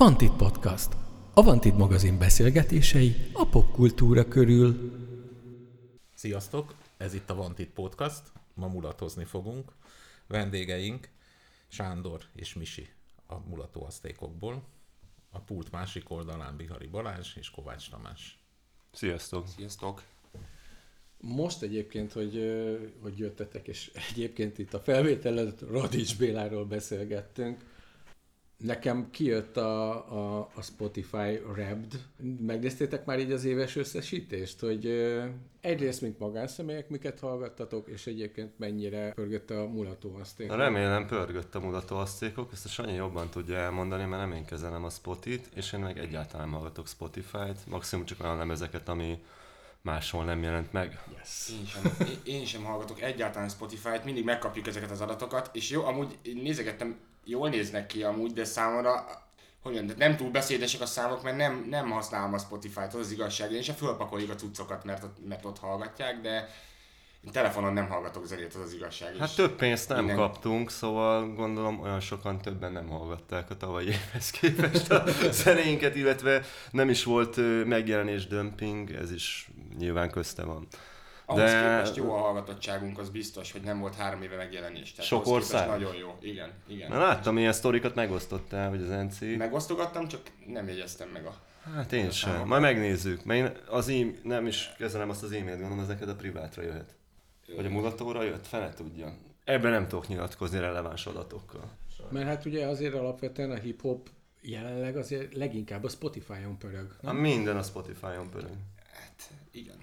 Vantit Podcast. A Vantit magazin beszélgetései a popkultúra körül. Sziasztok! Ez itt a Vantit Podcast. Ma mulatozni fogunk. Vendégeink Sándor és Misi a mulatóasztékokból. A pult másik oldalán Bihari Balázs és Kovács Tamás. Sziasztok! Sziasztok! Most egyébként, hogy, hogy jöttetek, és egyébként itt a felvétel előtt Radics Béláról beszélgettünk, Nekem kijött a, a, a Spotify Wrapped. Megnéztétek már így az éves összesítést, hogy ö, egyrészt, mint magánszemélyek, miket hallgattatok, és egyébként mennyire pörgött a mulató aszték. Na, remélem pörgött a mulatóasztékok, ezt a Sanyi jobban tudja elmondani, mert nem én kezelem a Spotit, és én meg egyáltalán nem hallgatok Spotify-t, maximum csak olyan lemezeket, ami máshol nem jelent meg. Yes. Én sem, én- sem hallgatok egyáltalán Spotify-t, mindig megkapjuk ezeket az adatokat, és jó, amúgy nézegettem, jól néznek ki amúgy, de számomra, hogy mondjam, de nem túl beszédesek a számok, mert nem, nem használom a Spotify-t, az az igazság. Én sem fölpakoljuk a cuccokat, mert, mert ott hallgatják, de én telefonon nem hallgatok zenét, az az igazság. Hát több pénzt nem minden- kaptunk, szóval gondolom olyan sokan többen nem hallgatták a tavalyi évhez képest a zenéinket, illetve nem is volt megjelenés dömping, ez is nyilván közte van. Ahhoz de- képest jó a hallgatottságunk, az biztos, hogy nem volt három éve megjelenés. Tehát Sok ország? Nagyon jó, igen, igen. Na láttam, ilyen sztorikat megosztottál, hogy az NC. Megosztogattam, csak nem jegyeztem meg a... Hát én sem. számok. Majd megnézzük. Mert én az e nem is kezelem azt az e-mailt, gondolom, az neked a privátra jöhet. Vagy a mulatóra jött, fene tudja. Ebben nem tudok nyilatkozni releváns adatokkal. Mert hát ugye azért alapvetően a hip-hop jelenleg azért leginkább a Spotify-on pörög. Na, minden a Spotify-on pörög. Hát, igen.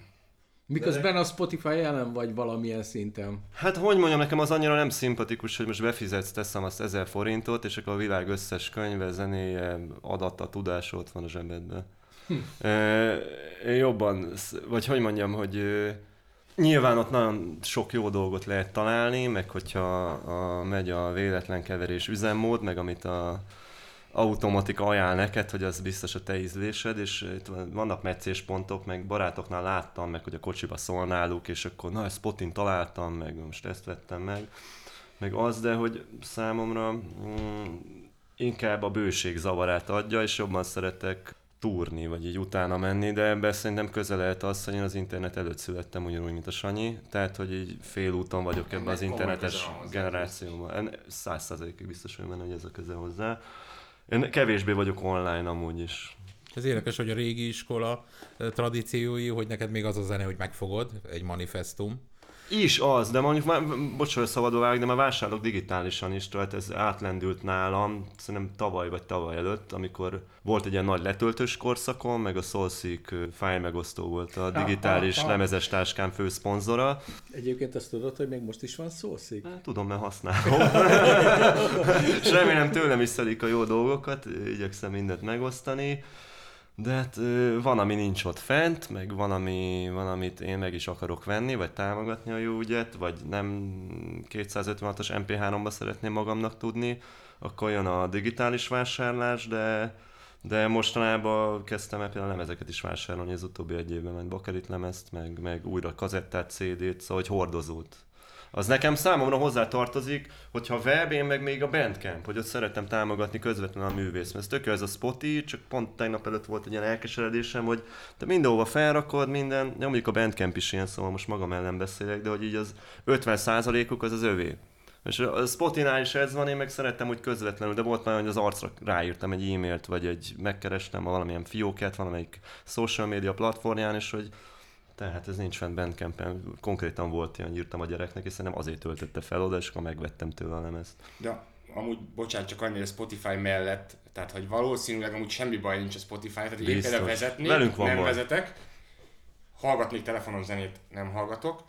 Miközben a Spotify jelen vagy valamilyen szinten. Hát hogy mondjam, nekem az annyira nem szimpatikus, hogy most befizetsz, teszem azt 1000 forintot, és akkor a világ összes könyve, zenéje, adata, tudása ott van a zsebedben. Hm. jobban, vagy hogy mondjam, hogy nyilván ott nagyon sok jó dolgot lehet találni, meg hogyha a, megy a véletlen keverés üzemmód, meg amit a automatika ajánl neked, hogy az biztos a te ízlésed, és van- vannak meccéspontok, meg barátoknál láttam, meg hogy a kocsiba szól náluk, és akkor na, ezt Spotin találtam, meg most ezt vettem meg, meg az, de hogy számomra mm, inkább a bőség zavarát adja, és jobban szeretek túrni, vagy így utána menni, de ebben szerintem közel lehet az, hogy én az internet előtt születtem ugyanúgy, mint a Sanyi, tehát hogy így félúton vagyok ebben az internetes generációban. En- Száz százalékig biztos vagyok benne, hogy ez a köze hozzá. Én kevésbé vagyok online amúgy is. Ez érdekes, hogy a régi iskola eh, tradíciói, hogy neked még az a zene, hogy megfogod, egy manifestum. Is az, de mondjuk már, bocsánat, szabadul vágni, de már vásárolok digitálisan is, tehát ez átlendült nálam, szerintem tavaly vagy tavaly előtt, amikor volt egy ilyen nagy letöltős korszakom, meg a Soulseek file megosztó volt a digitális ha, ha. lemezes táskám fő szponzora. Egyébként azt tudod, hogy még most is van? Hát, Tudom, mert használom. És remélem tőlem is szedik a jó dolgokat, igyekszem mindent megosztani. De hát van, ami nincs ott fent, meg van, ami, van, amit én meg is akarok venni, vagy támogatni a jó ügyet, vagy nem 256-os MP3-ba szeretném magamnak tudni, akkor jön a digitális vásárlás, de de mostanában kezdtem el például lemezeket is vásárolni az utóbbi egy évben, mert bakerit lemezt, meg, meg újra kazettát, CD-t, szóval hogy hordozót. Az nekem számomra hozzá tartozik, hogyha web, én meg még a Bandcamp, hogy ott szeretem támogatni közvetlenül a művész. Mert ez tök ez a Spotify, csak pont tegnap előtt volt egy ilyen elkeseredésem, hogy te mindenhova felrakod, minden, ja, mondjuk a Bandcamp is ilyen, szóval most magam ellen beszélek, de hogy így az 50%-uk az az övé. És a Spotinál is ez van, én meg szerettem, hogy közvetlenül, de volt már, hogy az arcra ráírtam egy e-mailt, vagy egy megkerestem a valamilyen fiókát, valamelyik social media platformján, és hogy tehát ez nincs fent Bandcampen, konkrétan volt ilyen, írtam a gyereknek, és szerintem azért töltötte fel oda, és akkor megvettem tőle a lemezt. De amúgy, bocsánat, csak annyira Spotify mellett, tehát hogy valószínűleg amúgy semmi baj nincs a Spotify, tehát én Biztos. például vezetnék, Velünk van nem baj. vezetek, hallgatnék telefonon zenét, nem hallgatok,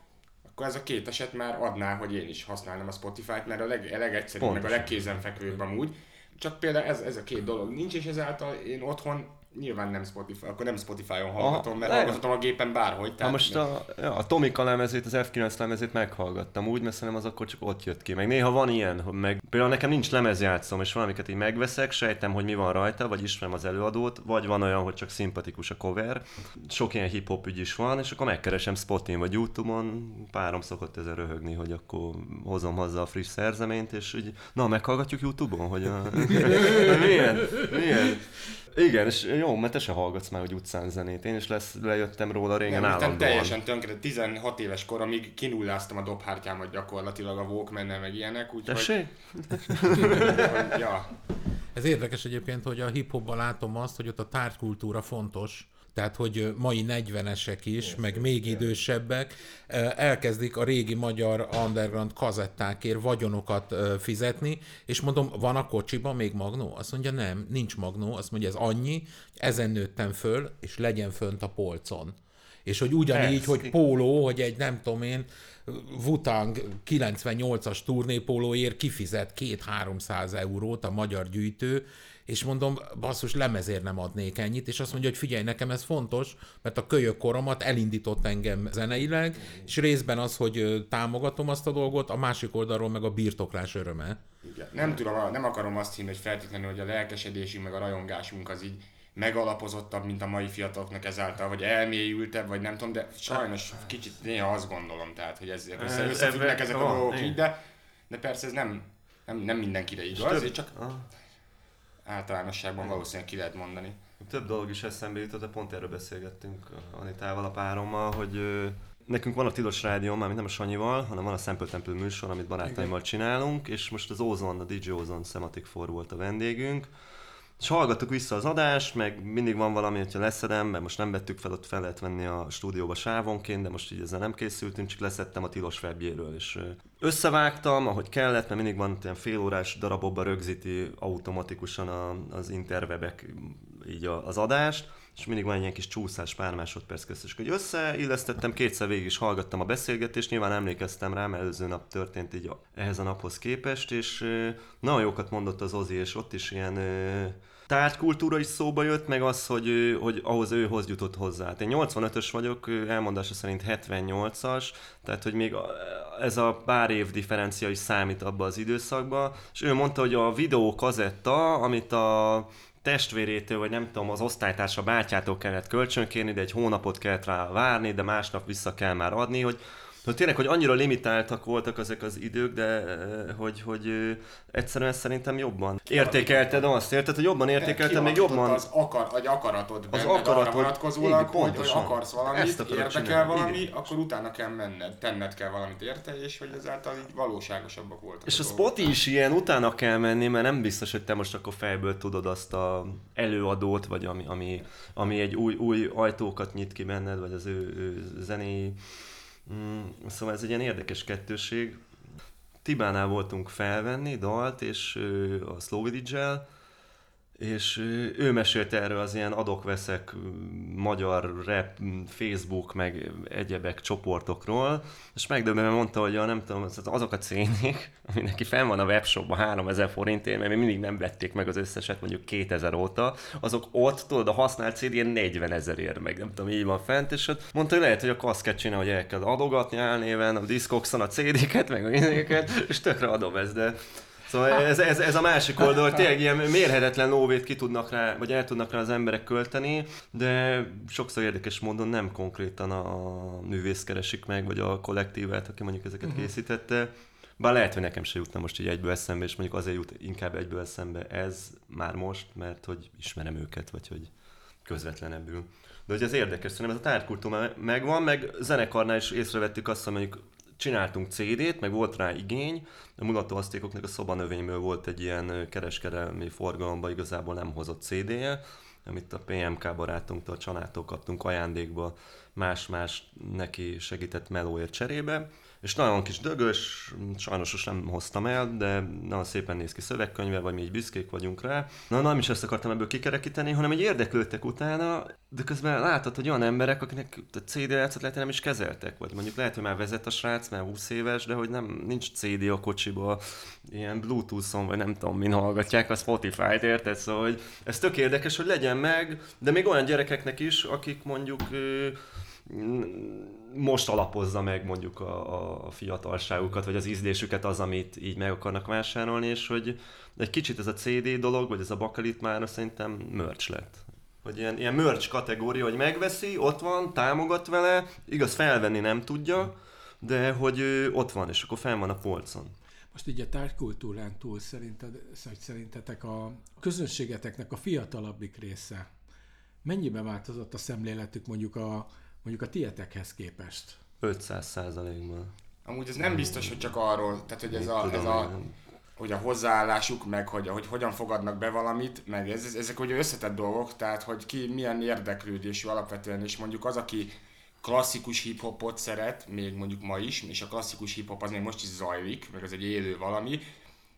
akkor ez a két eset már adná, hogy én is használnám a Spotify-t, mert a leg, a legegyszerűbb, meg a Pontosan. legkézenfekvőbb amúgy. Csak például ez, ez a két dolog nincs, és ezáltal én otthon nyilván nem Spotify, akkor nem Spotify-on hallgatom, mert le- hallgathatom a gépen bárhogy. Hát most a, ja, a Tomika lemezét, az F9 lemezét meghallgattam úgy, mert szerintem az akkor csak ott jött ki. Meg néha van ilyen, hogy meg Például nekem nincs lemezjátszom, és valamiket így megveszek, sejtem, hogy mi van rajta, vagy ismerem az előadót, vagy van olyan, hogy csak szimpatikus a cover. Sok ilyen hip-hop ügy is van, és akkor megkeresem Spotin vagy Youtube-on, párom szokott ezen röhögni, hogy akkor hozom haza a friss szerzeményt, és így, na, meghallgatjuk Youtube-on, hogy a... milyen, milyen. Igen, és jó, mert te se hallgatsz már, hogy utcán zenét. Én is lesz, lejöttem róla régen Nem, állandóan. teljesen tönkre. 16 éves koromig kinulláztam a dobhártyámat gyakorlatilag a walkman meg ilyenek, úgyhogy... Tessék? ja. Ez érdekes egyébként, hogy a hip-hopban látom azt, hogy ott a tárgykultúra fontos, tehát, hogy mai 40-esek is, meg még idősebbek elkezdik a régi magyar underground kazettákért vagyonokat fizetni, és mondom, van a kocsiban még magnó? Azt mondja, nem, nincs magnó. Azt mondja, ez annyi, ezen nőttem föl, és legyen fönt a polcon. És hogy ugyanígy, Persze. hogy póló, hogy egy nem tudom én, Wutang 98-as turnépólóért kifizet 2-300 eurót a magyar gyűjtő, és mondom, basszus, lemezért nem adnék ennyit, és azt mondja, hogy figyelj, nekem ez fontos, mert a kölyök koromat elindított engem zeneileg, és részben az, hogy támogatom azt a dolgot, a másik oldalról meg a birtoklás öröme. Igen. Nem tudom, nem akarom azt hinni, hogy feltétlenül, hogy a lelkesedésünk meg a rajongásunk az így megalapozottabb, mint a mai fiataloknak ezáltal, vagy elmélyültebb, vagy nem tudom, de sajnos kicsit néha azt gondolom, tehát, hogy ezért össze, Ez- összefüggnek ezek a dolgok így, de, de persze ez nem, nem, nem mindenkire igaz, és csak Ah. Általánosságban valószínűleg ki lehet mondani. Több dolog is eszembe jutott, de pont erről beszélgettünk Anitával, a párommal, hogy nekünk van a Tilos Rádió, már nem a Sanyival, hanem van a Sample Temple műsor, amit barátaimmal csinálunk, és most az Ozon, a DJ Ozon Semantic For volt a vendégünk, és hallgattuk vissza az adást, meg mindig van valami, hogyha leszedem, mert most nem vettük fel, ott fel lehet venni a stúdióba sávonként, de most így ezzel nem készültünk, csak leszettem a tilos webjéről, és összevágtam, ahogy kellett, mert mindig van ilyen félórás darabokba rögzíti automatikusan a, az interwebek így a, az adást, és mindig van egy ilyen kis csúszás pár másodperc közt, és hogy összeillesztettem, kétszer végig is hallgattam a beszélgetést, nyilván emlékeztem rá, mert előző nap történt így ehhez a naphoz képest, és nagyon jókat mondott az Ozi, és ott is ilyen tárgykultúra is szóba jött, meg az, hogy, ő- hogy ahhoz ő hoz jutott hozzá. Hát én 85-ös vagyok, elmondása szerint 78-as, tehát hogy még ez a pár év differencia is számít abba az időszakba, és ő mondta, hogy a videó kazetta, amit a testvérétől, vagy nem tudom, az osztálytársa bátyától kellett kölcsönkérni, de egy hónapot kellett rá várni, de másnap vissza kell már adni, hogy hogy tényleg, hogy annyira limitáltak voltak ezek az idők, de eh, hogy, hogy eh, egyszerűen szerintem jobban értékelted azt, érted, hogy jobban értékelted, még jobban... Az, akar, egy akaratod Az akaratod, arra vonatkozólag, így, hogy, hogy akarsz valamit, Ezt érdekel csinálni, valami, igen. akkor utána kell menned, tenned kell valamit érte, és hogy ezáltal így valóságosabbak voltak. És a dolgok. spot is ilyen, utána kell menni, mert nem biztos, hogy te most akkor fejből tudod azt a előadót, vagy ami, ami, ami egy új, új ajtókat nyit ki benned, vagy az ő, ő zenéi. Mm, szóval ez egy ilyen érdekes kettőség. Tibánál voltunk felvenni dalt, és a Slowididzsel, és ő, mesélte erről az ilyen adok-veszek magyar rap, Facebook, meg egyebek csoportokról, és megdöbbenve mondta, hogy a, nem tudom, az- azok a cénék, ami neki fenn van a webshopban 3000 forintért, mert még mindig nem vették meg az összeset mondjuk 2000 óta, azok ott, tudod, a használt CD ilyen 40 ezerért meg, nem tudom, így van fent, és ott mondta, hogy lehet, hogy akkor azt kell csinálni, hogy el kell adogatni álnéven, a Discogs-on a CD-ket, meg a és tökre adom ezt, de Szóval ez, ez, ez a másik oldal, hogy tényleg ilyen mérhetetlen lóvét ki tudnak rá, vagy el tudnak rá az emberek költeni, de sokszor érdekes módon nem konkrétan a művész keresik meg, vagy a kollektívát, aki mondjuk ezeket uh-huh. készítette. Bár lehet, hogy nekem se jutna most így egyből eszembe, és mondjuk azért jut inkább egyből eszembe ez már most, mert hogy ismerem őket, vagy hogy közvetlenebbül. De hogy ez érdekes, szerintem ez a tárgykultúra megvan, meg zenekarnál is észrevettük azt, hogy mondjuk csináltunk CD-t, meg volt rá igény, a mulatóasztékoknak a szobanövényből volt egy ilyen kereskedelmi forgalomba igazából nem hozott CD-je, amit a PMK barátunktól, a Csanától kaptunk ajándékba, más-más neki segített melóért cserébe, és nagyon kis dögös, sajnos most nem hoztam el, de nagyon szépen néz ki szövegkönyve, vagy mi így büszkék vagyunk rá. Na, nem is ezt akartam ebből kikerekíteni, hanem egy érdeklődtek utána, de közben látod, hogy olyan emberek, akiknek a CD játszat lehet, nem is kezeltek, vagy mondjuk lehet, hogy már vezet a srác, mert 20 éves, de hogy nem, nincs CD a kocsiba, ilyen Bluetooth-on, vagy nem tudom, min hallgatják a Spotify-t, érted? Szóval, hogy ez tök érdekes, hogy legyen meg, de még olyan gyerekeknek is, akik mondjuk most alapozza meg mondjuk a, a fiatalságukat, vagy az ízlésüket az, amit így meg akarnak vásárolni, és hogy egy kicsit ez a CD dolog, vagy ez a bakalit már szerintem merch lett. Hogy ilyen, ilyen merch kategória, hogy megveszi, ott van, támogat vele, igaz felvenni nem tudja, de hogy ott van, és akkor fel van a polcon. Most így a tárgykultúrán túl szerinted, szerintetek a közönségeteknek a fiatalabbik része mennyiben változott a szemléletük mondjuk a, mondjuk a tietekhez képest? 500 százalékban. Amúgy ez nem biztos, hogy csak arról, tehát hogy ez a, ez a hogy a hozzáállásuk, meg hogy, hogy hogyan fogadnak be valamit, meg ez, ezek ugye összetett dolgok, tehát hogy ki milyen érdeklődésű alapvetően, és mondjuk az, aki klasszikus hip-hopot szeret, még mondjuk ma is, és a klasszikus hip-hop az még most is zajlik, meg az egy élő valami,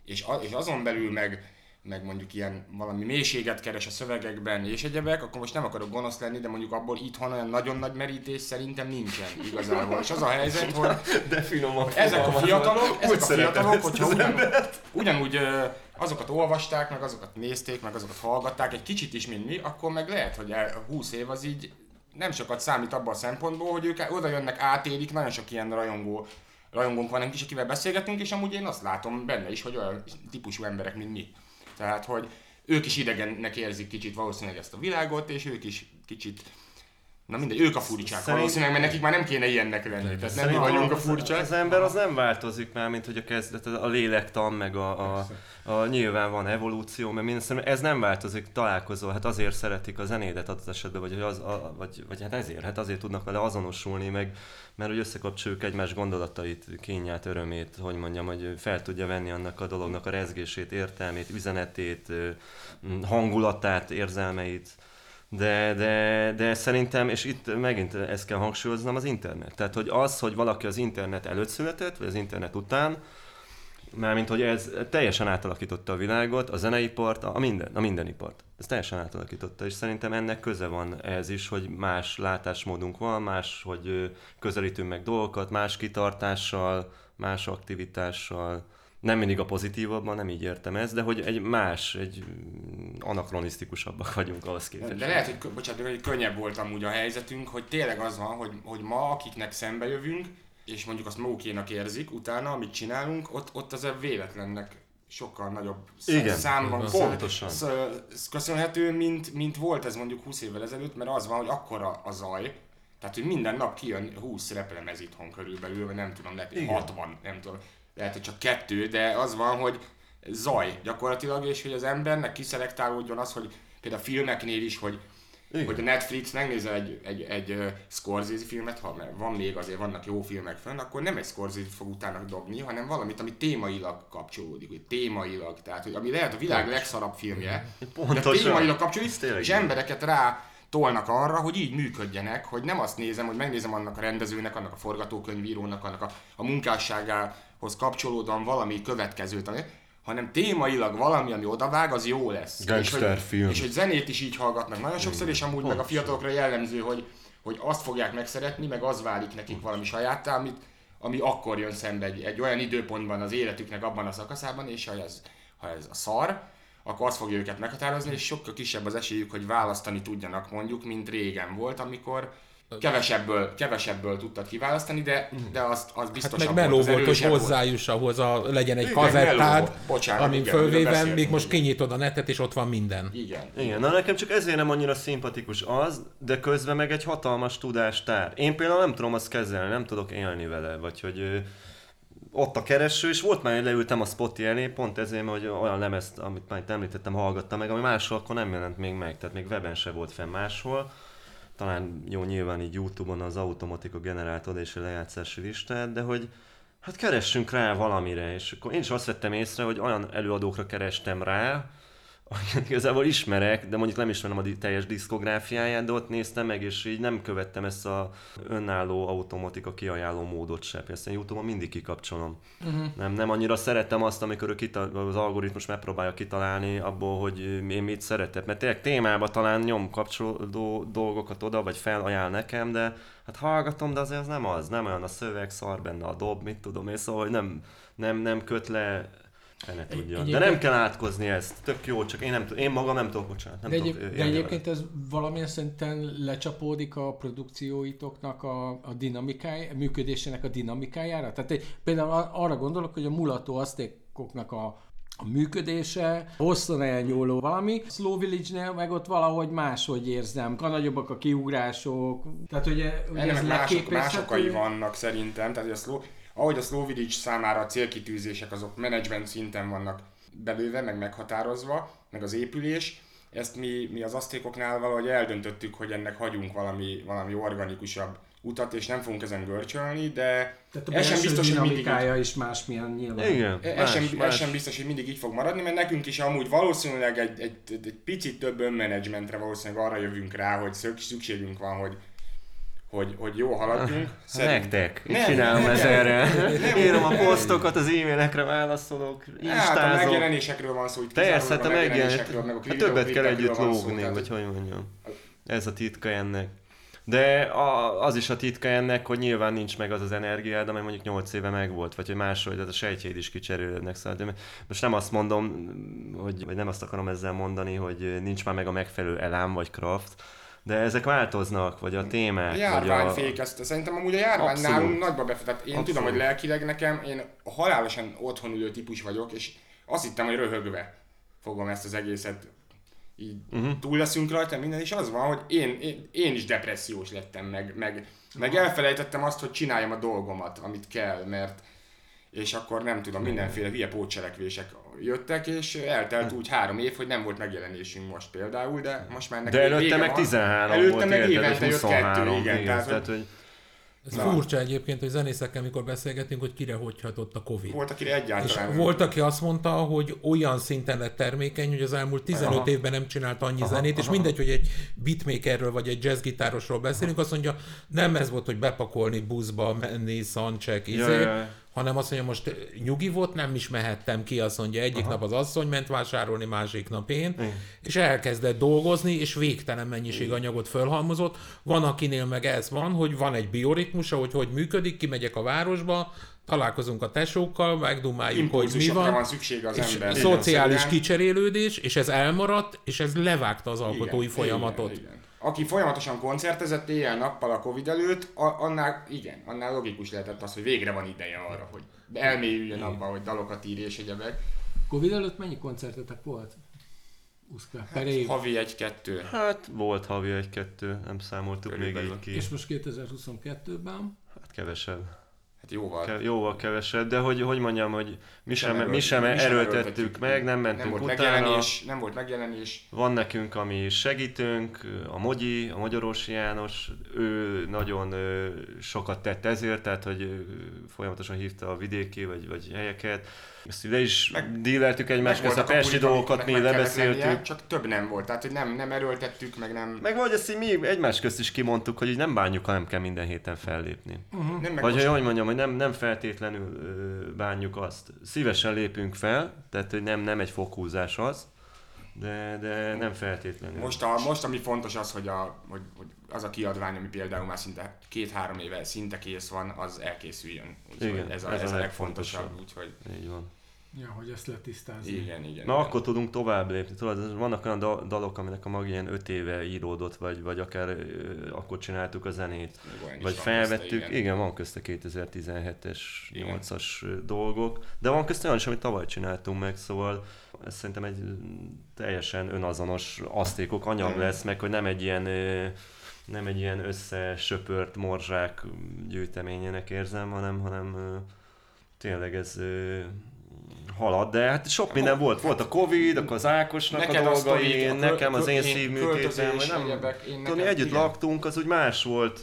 és, a, és azon belül meg, meg mondjuk ilyen valami mélységet keres a szövegekben és egyebek, akkor most nem akarok gonosz lenni, de mondjuk abból itthon olyan nagyon nagy merítés szerintem nincsen igazából. És az a helyzet, hogy de finom ezek a fiatalok, ezek a fiatalok, hogyha ugyan, ugyanúgy azokat olvasták, meg azokat nézték, meg azokat hallgatták egy kicsit is, mint mi, akkor meg lehet, hogy 20 év az így nem sokat számít abban a szempontból, hogy ők oda jönnek, átélik, nagyon sok ilyen rajongó, rajongónk van is, akivel beszélgetünk, és amúgy én azt látom benne is, hogy olyan típusú emberek, mint mi. Tehát, hogy ők is idegennek érzik kicsit valószínűleg ezt a világot, és ők is kicsit Na mindegy, ők a furcsák Szerint... valószínűleg, mert nekik már nem kéne ilyennek lenni. Tehát nem mi vagyunk a furcsák. Az ember az nem változik már, mint hogy a kezdet, a lélektan, meg a, a, a, nyilván van evolúció, mert minden ez nem változik, találkozol, hát azért szeretik a zenédet adott esetben, vagy, az, a, vagy, vagy hát ezért, hát azért tudnak vele azonosulni, meg mert hogy összekapcsoljuk egymás gondolatait, kényát, örömét, hogy mondjam, hogy fel tudja venni annak a dolognak a rezgését, értelmét, üzenetét, hangulatát, érzelmeit de, de, de szerintem, és itt megint ezt kell hangsúlyoznom, az internet. Tehát, hogy az, hogy valaki az internet előtt született, vagy az internet után, mármint, hogy ez teljesen átalakította a világot, a zeneipart, a minden, a mindenipart. Ez teljesen átalakította, és szerintem ennek köze van ez is, hogy más látásmódunk van, más, hogy közelítünk meg dolgokat, más kitartással, más aktivitással, nem mindig a pozitívabban, nem így értem ezt, de hogy egy más, egy anakronisztikusabbak vagyunk ahhoz képest. De lehet, hogy, bocsánat, hogy könnyebb volt amúgy a helyzetünk, hogy tényleg az van, hogy, hogy ma, akiknek szembe jövünk, és mondjuk azt magukénak érzik, utána, amit csinálunk, ott, ott az a véletlennek sokkal nagyobb Igen, számban pontosan. köszönhető, mint, mint volt ez mondjuk 20 évvel ezelőtt, mert az van, hogy akkora a zaj, tehát, hogy minden nap kijön 20 replemez itthon körülbelül, vagy nem tudom, lehet 60, nem tudom lehet, hogy csak kettő, de az van, hogy zaj gyakorlatilag, és hogy az embernek kiszelektálódjon az, hogy például a filmeknél is, hogy igen. hogy a Netflix megnézel egy, egy, egy uh, Scorsese filmet, ha van még azért vannak jó filmek fönn, akkor nem egy Scorsese fog utána dobni, hanem valamit, ami témailag kapcsolódik, hogy témailag, tehát hogy ami lehet a világ Pontos. legszarabb filmje, Pontosan. de témailag kapcsolódik, és embereket rá tolnak arra, hogy így működjenek, hogy nem azt nézem, hogy megnézem annak a rendezőnek, annak a forgatókönyvírónak, annak a, a munkásságá, hoz kapcsolódóan valami következőt, hanem témailag valami, ami odavág, az jó lesz. Gangster és, film. És hogy zenét is így hallgatnak nagyon sokszor, és amúgy meg a fiatalokra jellemző, hogy, hogy azt fogják megszeretni, meg az válik nekik valami sajáttá, amit, ami akkor jön szembe egy, egy olyan időpontban az életüknek abban a szakaszában, és ha ez, ha ez a szar, akkor azt fogja őket meghatározni, és sokkal kisebb az esélyük, hogy választani tudjanak mondjuk, mint régen volt, amikor kevesebből, kevesebből tudtad kiválasztani, de, de azt, az biztos hát meg meló volt, volt, hogy hozzájuss ahhoz, a, legyen egy kazettád, amin fölvéven, még most kinyitod a netet, és ott van minden. Igen. Igen, na nekem csak ezért nem annyira szimpatikus az, de közben meg egy hatalmas tudástár. Én például nem tudom azt kezelni, nem tudok élni vele, vagy hogy ott a kereső, és volt már, hogy leültem a Spotify elé, pont ezért, hogy olyan lemezt, amit már itt említettem, hallgattam meg, ami máshol akkor nem jelent még meg, tehát még weben se volt fenn máshol talán jó nyilván így Youtube-on az automatika generált oda és a lejátszási listát, de hogy hát keressünk rá valamire, és akkor én is azt vettem észre, hogy olyan előadókra kerestem rá, igazából ismerek, de mondjuk nem ismerem a teljes diszkográfiáját, de ott néztem meg, és így nem követtem ezt a önálló automatika kiajánló módot se. Ezt én Youtube-on mindig kikapcsolom. Uh-huh. Nem, nem annyira szeretem azt, amikor ő kita- az algoritmus megpróbálja kitalálni abból, hogy én mit szeretek. Mert tényleg témába talán nyom kapcsolódó dolgokat oda, vagy felajánl nekem, de hát hallgatom, de azért az nem az. Nem olyan a szöveg, szar benne a dob, mit tudom én, szóval hogy nem, nem, nem köt le Fene tudja. De egyébként- nem kell átkozni ezt. Tök jó, csak én, nem, tud- én magam nem tudok, bocsánat. Nem De, tudok egyéb, de vele. egyébként ez valamilyen szinten lecsapódik a produkcióitoknak a, a dinamikája, működésének a dinamikájára? Tehát egy, például a- arra gondolok, hogy a mulató aztékoknak a, a működése, hosszan elnyúló valami. Slow Village-nél meg ott valahogy máshogy érzem. A nagyobbak a kiugrások. Tehát ugye, ugye Ennek ez mások, leképezhető. más okai vannak szerintem, tehát hogy a slow, ahogy a Village számára a célkitűzések azok menedzsment szinten vannak belőve, meg meghatározva, meg az épülés, ezt mi, mi az asztékoknál valahogy eldöntöttük, hogy ennek hagyunk valami, valami organikusabb utat, és nem fogunk ezen görcsölni, de Tehát a ez sem biztos, hogy mindig így is másmilyen nyilván. Igen, ez, más, sem, más. ez sem biztos, hogy mindig így fog maradni, mert nekünk is amúgy valószínűleg egy, egy, egy, egy picit több önmenedzsmentre valószínűleg arra jövünk rá, hogy szük- szükségünk van, hogy, hogy, hogy jó haladjunk. Szerint- Nektek. Nem, csinálom nem, ezerre. nem. Írom a posztokat, az e-mailekre válaszolok, Hát a instázok. megjelenésekről van szó, itt Persze, hát a megjelenésekről, megjelenés. meg a Hát többet kell együtt lógni, vagy hogy mondjam. Ez a titka ennek. De a, az is a titka ennek, hogy nyilván nincs meg az az energiád, amely mondjuk 8 éve megvolt, vagy hogy máshogy, tehát a sejtjeid is kicserélődnek. Szóval de most nem azt mondom, hogy, vagy nem azt akarom ezzel mondani, hogy nincs már meg a megfelelő elám vagy kraft, de ezek változnak, vagy a témák, A vagy járványfék, a... ezt szerintem amúgy a járvány Abszolút. nálunk nagyba befektet. Én Abszolút. tudom, hogy lelkileg nekem, én halálosan otthon ülő típus vagyok, és azt hittem, hogy röhögve fogom ezt az egészet így uh-huh. túl leszünk rajta minden, és az van, hogy én, én, én is depressziós lettem, meg, meg, meg elfelejtettem azt, hogy csináljam a dolgomat, amit kell, mert és akkor nem tudom, mindenféle hülye pótcselekvések jöttek, és eltelt úgy három év, hogy nem volt megjelenésünk most például, de most már ennek De előtte meg van. 13 Előtte volt, meg érted, évente és jött 23, kettő, igen, igen, tehát, tehát, hogy Ez Na. furcsa egyébként, hogy zenészekkel, mikor beszélgetünk, hogy kire hogy hatott a Covid. volt, akire És egyáltalán volt, aki azt mondta, hogy olyan szinten lett termékeny, hogy az elmúlt 15 Aha. évben nem csinált annyi Aha, zenét, és aha. mindegy, hogy egy beatmakerről vagy egy jazzgitárosról beszélünk, azt mondja, nem ez volt, hogy bepakolni buszba, menni, szancsek, izé, Ja, ja, ja. Hanem azt mondja, most nyugi volt, nem is mehettem ki, azt mondja, egyik nap az asszony ment vásárolni, másik nap én, és elkezdett dolgozni, és végtelen mennyiség anyagot fölhalmozott. Van, akinél meg ez van, hogy van egy bioritmusa, hogy hogy működik, kimegyek a városba, találkozunk a tesókkal, megdumáljuk, hogy mi van, van szüksége az és ember. szociális Egyszerűen. kicserélődés, és ez elmaradt, és ez levágta az alkotói Igen, folyamatot. Igen, igen. Aki folyamatosan koncertezett éjjel-nappal a Covid előtt, a, annál, igen, annál logikus lehetett az, hogy végre van ideje arra, hogy elmélyüljön abba, hogy dalokat írj és egyebek. Covid előtt mennyi koncertetek volt? Uszka, per év. Havi egy-kettő. Hát volt havi egy-kettő, nem számoltuk még Körülbelül. így ki. És most 2022-ben? Hát kevesebb. Hát jóval. Ke- jóval kevesebb, de hogy, hogy mondjam, hogy mi sem, erőlt- mi sem erőltettük meg, nem Nem mentünk volt utána. megjelenés, nem volt megjelenés. Van nekünk, ami segítünk, a Mogyi, a Magyarorsi János, ő nagyon sokat tett ezért, tehát hogy folyamatosan hívta a vidéki vagy, vagy helyeket. Ezt le is Meg- díleltük egymás közt, a bulik, dolgokat mi lebeszéltük. lennie, Csak több nem volt, tehát hogy nem, nem erőltettük, meg nem... Meg vagy ezt így mi egymás közt is kimondtuk, hogy így nem bánjuk, ha nem kell minden héten fellépni. nem meg Vagy hogy hogy mondjam, hogy nem, nem feltétlenül ö, bánjuk azt. Szívesen lépünk fel, tehát hogy nem, nem egy fokhúzás az, de, de nem feltétlenül. Most, a, most ami fontos az, hogy, a, hogy, hogy az a kiadvány, ami például már szinte két-három éve szinte kész van, az elkészüljön. Úgyhogy Igen, ez a, ez ez a legfontosabb. Úgyhogy Így van. Ja, hogy ezt letisztázni. igen, igen. Na igen. akkor tudunk tovább lépni. Tudod, vannak olyan da- dalok, aminek a mag ilyen öt éve íródott, vagy, vagy akár ö, akkor csináltuk a zenét. Még Vagy felvettük, közte, igen. igen, van közte 2017-es, Igen. 8-as dolgok, de van közte olyan is, amit tavaly csináltunk meg, szóval ez szerintem egy teljesen önazonos asztékok anyag Mm. lesz, meg hogy nem egy ilyen ö, nem egy ilyen összesöpört morzsák gyűjteményének érzem, hanem, hanem tényleg ez halad, de hát sok minden volt. Volt a Covid, akkor az Ákosnak Neked a dolgai, a nekem az én szívműtétem, vagy nem, egyebek, én Tudod, nekem- mi együtt igen. laktunk, az úgy más volt,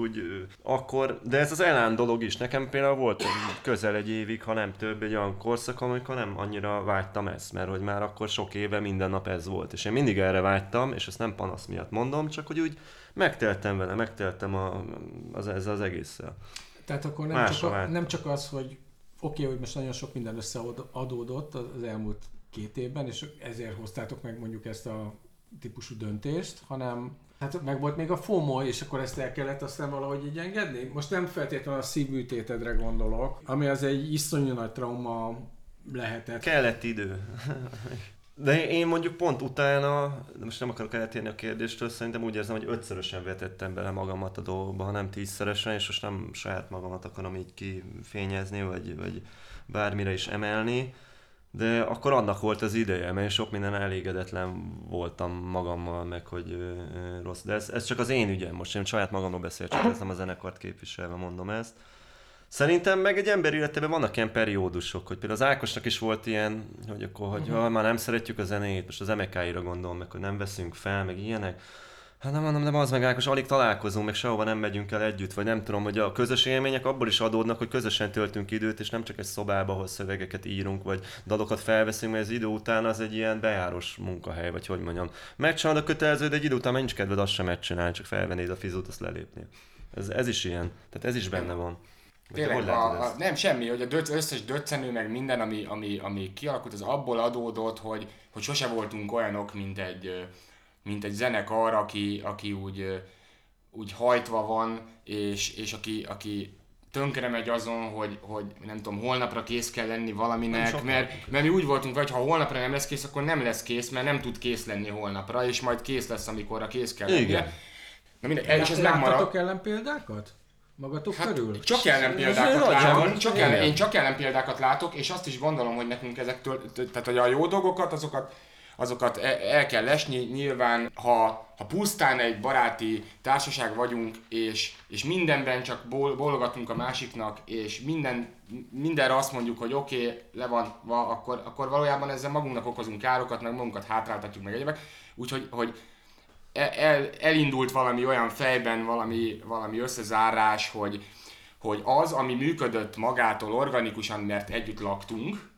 úgy akkor, de ez az elán dolog is. Nekem például volt közel egy évig, ha nem több, egy olyan korszak, amikor nem annyira vágytam ezt, mert hogy már akkor sok éve minden nap ez volt. És én mindig erre vágytam, és ezt nem panasz miatt mondom, csak hogy úgy megteltem vele, megteltem a, az, ezzel az egésszel. Tehát akkor nem Másra csak, a, nem csak az, hogy oké, hogy most nagyon sok minden összeadódott az elmúlt két évben, és ezért hoztátok meg mondjuk ezt a típusú döntést, hanem hát meg volt még a FOMO, és akkor ezt el kellett aztán valahogy így engedni. Most nem feltétlenül a szívműtétedre gondolok, ami az egy iszonyú nagy trauma lehetett. Kellett idő. De én mondjuk pont utána, most nem akarok eltérni a kérdéstől, szerintem úgy érzem, hogy ötszörösen vetettem bele magamat a dolgokba, ha nem tízszeresen, és most nem saját magamat akarom így kifényezni, vagy, vagy bármire is emelni, de akkor annak volt az ideje, mert sok minden elégedetlen voltam magammal, meg hogy ö, ö, rossz. De ez, ez csak az én ügyem, most én saját magamról beszélek, csak ez nem a zenekart képviselve mondom ezt. Szerintem meg egy ember életében vannak ilyen periódusok, hogy például az Ákosnak is volt ilyen, hogy akkor, hogy uh-huh. már nem szeretjük a zenét, most az MK-ira gondolom, meg hogy nem veszünk fel, meg ilyenek. Hát nem mondom, de az meg Ákos, alig találkozunk, meg sehova nem megyünk el együtt, vagy nem tudom, hogy a közös élmények abból is adódnak, hogy közösen töltünk időt, és nem csak egy szobába, ahol szövegeket írunk, vagy dalokat felveszünk, mert az idő után az egy ilyen bejáros munkahely, vagy hogy mondjam. Megcsinálod a kötelező, de egy idő után nincs kedved azt sem megcsinálni, csak felvennéd a fizut, azt lelépni. Ez, ez is ilyen, tehát ez is benne van. Vagy Tényleg, hogy a, a, nem semmi, hogy a döc, összes döccenő, meg minden, ami, ami, ami kialakult, az abból adódott, hogy, hogy sose voltunk olyanok, mint egy, mint egy zenekar, aki, aki úgy, úgy hajtva van, és, és aki, aki tönkre megy azon, hogy, hogy nem tudom, holnapra kész kell lenni valaminek, mert, mert mi úgy voltunk, hogy ha holnapra nem lesz kész, akkor nem lesz kész, mert nem tud kész lenni holnapra, és majd kész lesz, amikorra kész kell lennie. Igen. Na mindegy, és ez megmarad. ellenpéldákat? Magatok hát, körül? Csak ellenpéldákat Ez nagy látok, csak ellen, én csak ellenpéldákat látok, és azt is gondolom, hogy nekünk ezektől, tehát hogy a jó dolgokat, azokat, azokat e- el kell lesni. Nyilván, ha, ha pusztán egy baráti társaság vagyunk, és, és mindenben csak ból, bólogatunk a másiknak, és minden, mindenre azt mondjuk, hogy oké, okay, le van, va, akkor, akkor valójában ezzel magunknak okozunk károkat, meg magunkat hátráltatjuk meg egyebek. Úgyhogy hogy el, el, elindult valami olyan fejben, valami, valami összezárás, hogy, hogy az, ami működött magától organikusan, mert együtt laktunk,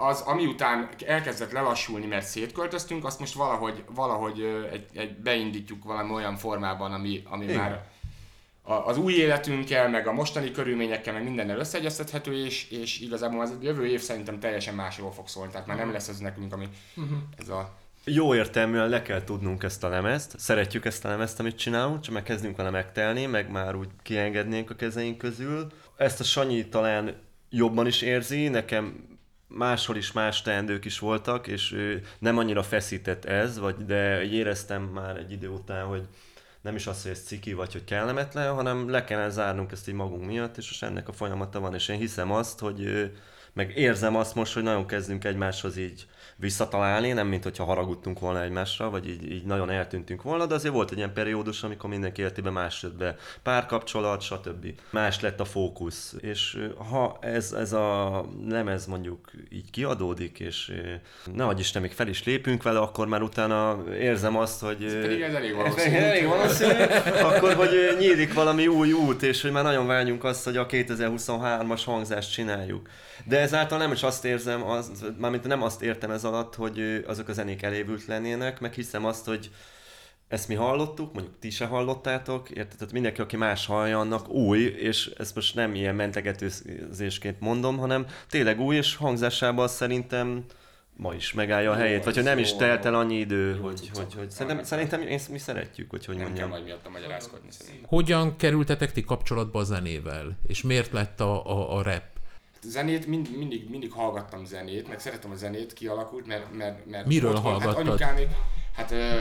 az, ami után elkezdett lelassulni, mert szétköltöztünk, azt most valahogy, valahogy egy, egy beindítjuk valami olyan formában, ami, ami Igen. már a, az új életünkkel, meg a mostani körülményekkel, meg mindennel összeegyeztethető, és, és igazából az jövő év szerintem teljesen másról fog szólni, tehát már nem lesz ez nekünk, ami ez a Jó értelműen le kell tudnunk ezt a lemezt, szeretjük ezt a lemezt, amit csinálunk, csak meg kezdünk vele megtelni, meg már úgy kiengednénk a kezeink közül. Ezt a Sanyi talán jobban is érzi, nekem máshol is más teendők is voltak, és nem annyira feszített ez, vagy, de éreztem már egy idő után, hogy nem is az, hogy ez ciki vagy, hogy kellemetlen, hanem le kellene zárnunk ezt így magunk miatt, és most ennek a folyamata van, és én hiszem azt, hogy meg érzem azt most, hogy nagyon kezdünk egymáshoz így visszatalálni, nem mint hogyha haragudtunk volna egymásra, vagy így, így nagyon eltűntünk volna, de azért volt egy ilyen periódus, amikor mindenki életében más jött be, párkapcsolat, stb. Más lett a fókusz, és ha ez, ez a lemez mondjuk így kiadódik, és ö, nehogy Isten még fel is lépünk vele, akkor már utána érzem azt, hogy... ö, pedig ez elég ez valószínű. elég valószínű, akkor, hogy nyílik valami új út, és hogy már nagyon vágyunk azt, hogy a 2023-as hangzást csináljuk. De ezáltal nem is azt érzem, az, mármint nem azt értem ez alatt, hogy azok a zenék elévült lennének, meg hiszem azt, hogy ezt mi hallottuk, mondjuk ti se hallottátok, érted? Tehát mindenki, aki más hallja, annak új, és ezt most nem ilyen mentegetőzésként mondom, hanem tényleg új, és hangzásában szerintem ma is megállja a Jó, helyét, vagy hogy nem is jó, telt el jó. annyi idő, Jó, hogy, hogy, hogy szerintem, szerintem én, mi szeretjük, hogy hogy Nem kell mondjam. majd miatt magyarázkodni szerintem. Hogyan kerültetek ti kapcsolatba a zenével? És miért lett a, a, a rap? Zenét mind, mindig, mindig hallgattam zenét, meg szeretem a zenét, kialakult, mert... mert, mert Miről otthon- hallgattad? Hát anyukámék, hát ö,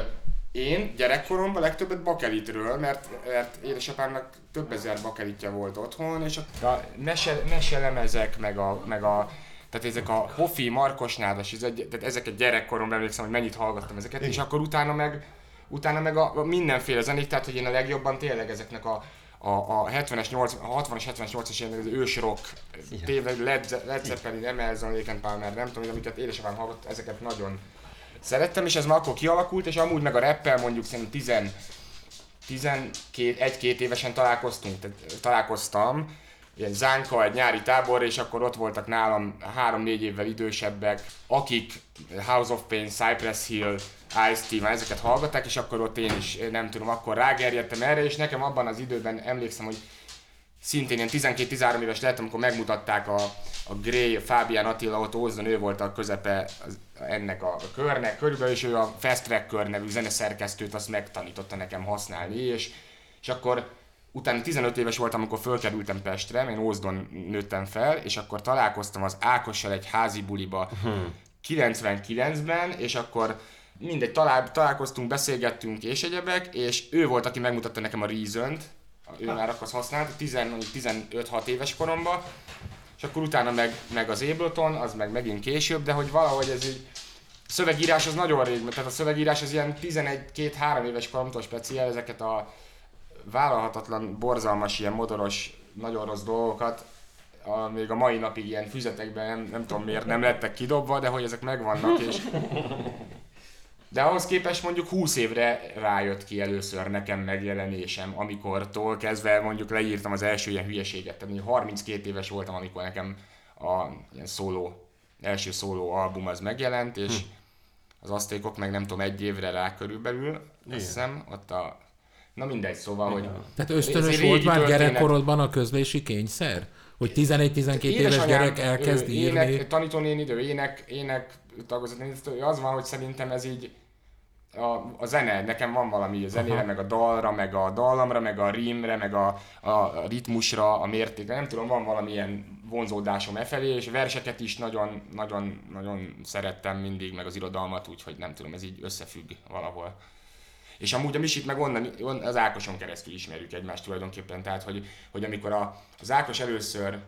én gyerekkoromban legtöbbet bakelitről, mert, mert édesapámnak több ezer bakelitja volt otthon, és a, a mese, meselemezek, meg a, meg a tehát ezek a Hofi, Markosnádas, ez egy, tehát ezeket gyerekkoromban emlékszem, hogy mennyit hallgattam ezeket, és akkor utána meg, utána meg a, a mindenféle zenék, tehát hogy én a legjobban tényleg ezeknek a, a, a 70-es, 80, a 60-as, 70-es, 80-as évek az ős rock, tényleg Led, Led Zeppelin, Emerson, Lake and Palmer, nem tudom, amiket édesapám hallott, ezeket nagyon szerettem, és ez már akkor kialakult, és amúgy meg a rappel mondjuk szerintem 10 12-1-2 évesen találkoztunk, tehát találkoztam, ilyen zánka, egy nyári tábor, és akkor ott voltak nálam 3-4 évvel idősebbek, akik House of Pain, Cypress Hill, Ice-T, már ezeket hallgatták, és akkor ott én is, nem tudom, akkor rágerjedtem erre, és nekem abban az időben emlékszem, hogy szintén ilyen 12-13 éves lettem, amikor megmutatták a, a Gray, Fábián Attila, ott Ózdon, ő volt a közepe az, ennek a, a körnek, körülbelül, és ő a Fast Track kör nevű zeneszerkesztőt azt megtanította nekem használni, és, és akkor utána 15 éves voltam, amikor fölkerültem Pestre, én Ózdon nőttem fel, és akkor találkoztam az Ákossal egy házi buliba 99-ben, és akkor mindegy, talál, találkoztunk, beszélgettünk és egyebek, és ő volt, aki megmutatta nekem a Reason-t, ő már akkor azt használta, 15-6 éves koromban, és akkor utána meg, meg az Ableton, az meg megint később, de hogy valahogy ez így, szövegírás az nagyon rég, tehát a szövegírás az ilyen 11-2-3 éves koromtól speciál, ezeket a vállalhatatlan, borzalmas, ilyen motoros, nagyon rossz dolgokat, a, még a mai napig ilyen füzetekben nem, nem tudom miért nem lettek kidobva, de hogy ezek megvannak, és de ahhoz képest mondjuk 20 évre rájött ki először nekem megjelenésem, amikortól kezdve mondjuk leírtam az első ilyen hülyeséget. Tehát 32 éves voltam, amikor nekem a ilyen szóló, első szóló album az megjelent, és hm. az asztékok meg nem tudom, egy évre rá körülbelül, azt hiszem, ott a Na mindegy, szóval, hogy... Tehát ösztönös volt már gyerekkorodban a közlési kényszer? Hogy 11-12 éves gyerek elkezd ő, írni? Ének, tanítónéni, ő ének, ének tagozat, az van, hogy szerintem ez így a, a zene, nekem van valami a zenére, Aha. meg a dalra, meg a dallamra, meg a rímre, meg a, a ritmusra, a mértékre, nem tudom, van valamilyen vonzódásom e felé, és verseket is nagyon, nagyon, nagyon szerettem mindig, meg az irodalmat, úgyhogy nem tudom, ez így összefügg valahol. És amúgy a Misit meg onnan, az Ákoson keresztül ismerjük egymást tulajdonképpen, tehát hogy, hogy amikor a, az Ákos először,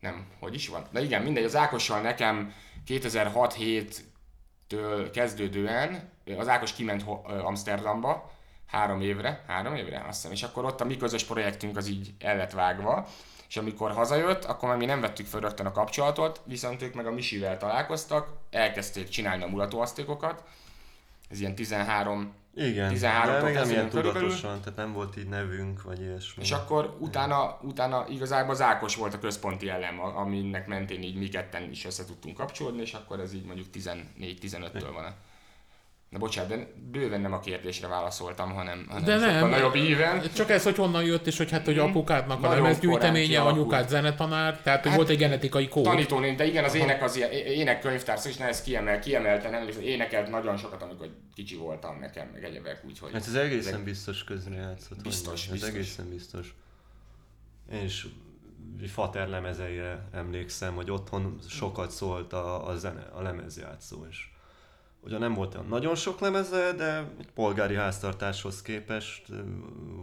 nem, hogy is van, de igen, mindegy, az Ákossal nekem 2006-7-től kezdődően az Ákos kiment Amsterdamba, három évre, három évre, azt hiszem, és akkor ott a mi közös projektünk az így el lett vágva, és amikor hazajött, akkor már mi nem vettük fel rögtön a kapcsolatot, viszont ők meg a Misivel találkoztak, elkezdték csinálni a mulatóasztékokat, ez ilyen 13 igen, 13 de még nem ilyen tudatosan, tehát nem volt így nevünk, vagy ilyesmi. És akkor utána, utána igazából az Ákos volt a központi elem, aminek mentén így mi ketten is össze tudtunk kapcsolódni, és akkor ez így mondjuk 14-15-től van. Na bocsánat, de bőven nem a kérdésre válaszoltam, hanem, hanem de nem, nagyobb íven. Csak ez, hogy honnan jött, és hogy hát, hogy mhm. apukádnak a lemezgyűjteménye, anyukád zenetanár, tehát hogy hát, volt egy genetikai kód. Tanítónéni, de igen, az ének az énekkönyvtár, és ne ezt kiemel, kiemelte, nem, és énekelt nagyon sokat, amikor kicsi voltam nekem, meg egyebek, úgyhogy... Hát ez egészen ezek... biztos közrejátszott. Biztos, biztos. Ez egészen biztos. Én is Fater lemezeire emlékszem, hogy otthon sokat szólt a, a zene, a lemezjátszó, és Ugye nem volt olyan nagyon sok lemeze, de egy polgári háztartáshoz képest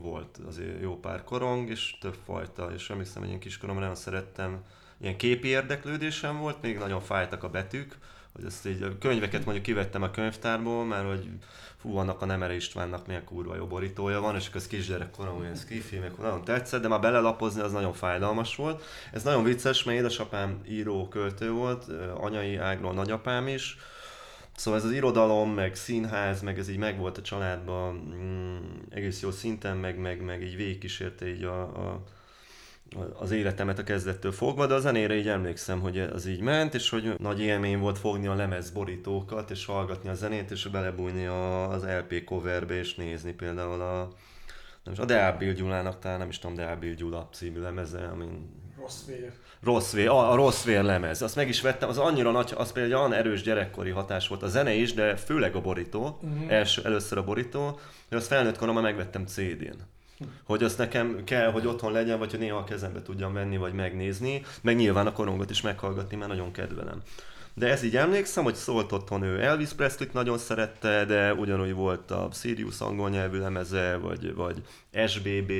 volt azért jó pár korong, és több fajta, és emlékszem, hogy én kiskoromban nagyon szerettem, ilyen képi érdeklődésem volt, még nagyon fájtak a betűk, hogy ezt így a könyveket mondjuk kivettem a könyvtárból, mert hogy fú, annak a Nemere Istvánnak milyen kurva jó borítója van, és akkor ez kisgyerekkorom olyan skifi, meg nagyon tetszett, de már belelapozni az nagyon fájdalmas volt. Ez nagyon vicces, mert édesapám író, költő volt, anyai ágról nagyapám is, Szóval ez az irodalom, meg színház, meg ez így megvolt a családban mm, egész jó szinten, meg, meg, meg így végigkísérte így a, a, az életemet a kezdettől fogva, de a zenére így emlékszem, hogy az így ment, és hogy nagy élmény volt fogni a lemez borítókat, és hallgatni a zenét, és belebújni a, az LP coverbe, és nézni például a, nem is, a Deál Bill Gyulának, talán nem is tudom, Deál Bill Gyula című lemeze, amin... Rossz vér. Rossz vér, a, a rossz vér lemez. Azt meg is vettem, az annyira nagy, az például olyan erős gyerekkori hatás volt. A zene is, de főleg a borító, uh-huh. első, először a borító, hogy azt felnőtt koromban megvettem CD-n. Hogy azt nekem kell, hogy otthon legyen, vagy hogy néha a kezembe tudjam venni, vagy megnézni, meg nyilván a korongot is meghallgatni, mert nagyon kedvelem. De ez így emlékszem, hogy szólt otthon ő Elvis Presley-t nagyon szerette, de ugyanúgy volt a Sirius angol nyelvű lemeze, vagy, vagy SBB,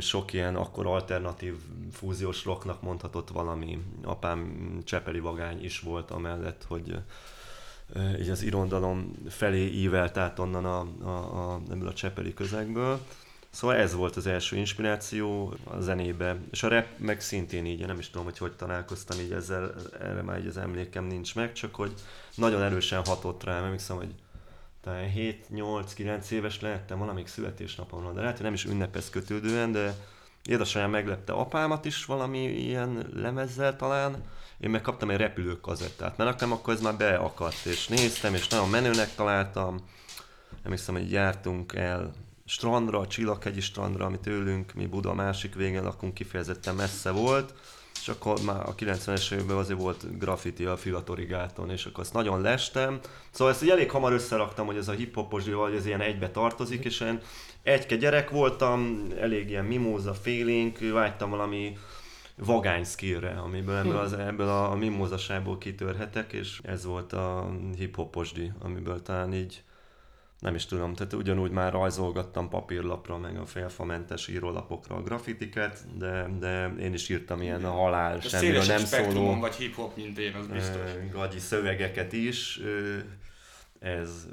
sok ilyen akkor alternatív fúziós rocknak mondhatott valami. Apám Csepeli Vagány is volt amellett, hogy így az irondalom felé ívelt át onnan a, a, a, ebből a Csepeli közegből. Szóval ez volt az első inspiráció a zenébe, és a rap meg szintén így, nem is tudom, hogy hogy találkoztam így ezzel, erre már így az emlékem nincs meg, csak hogy nagyon erősen hatott rám, emlékszem, hogy talán 7-8-9 éves lehettem valamik születésnapomon, de lehet, hogy nem is ünnepez kötődően, de édesanyám meglepte apámat is valami ilyen lemezzel talán, én meg kaptam egy repülő kazettát, mert nekem akkor ez már beakadt, és néztem, és nagyon menőnek találtam. Nem hiszem, hogy jártunk el strandra, a Csillaghegyi strandra, ami tőlünk, mi Buda másik végén lakunk, kifejezetten messze volt, és akkor már a 90-es években azért volt graffiti a Filatorigáton, és akkor azt nagyon lestem. Szóval ezt elég hamar összeraktam, hogy ez a hip-hopos vagy ez ilyen egybe tartozik, és én egyke gyerek voltam, elég ilyen mimóza feeling, vágytam valami vagány skillre, amiből ebből, az, ebből a, a mimózasából kitörhetek, és ez volt a hip-hoposdi, amiből talán így nem is tudom, tehát ugyanúgy már rajzolgattam papírlapra, meg a félfamentes írólapokra a grafitiket, de, de én is írtam ilyen a halál, De semmiről nem szóló vagy hip-hop, mint én, az biztos. gagyi szövegeket is. Ez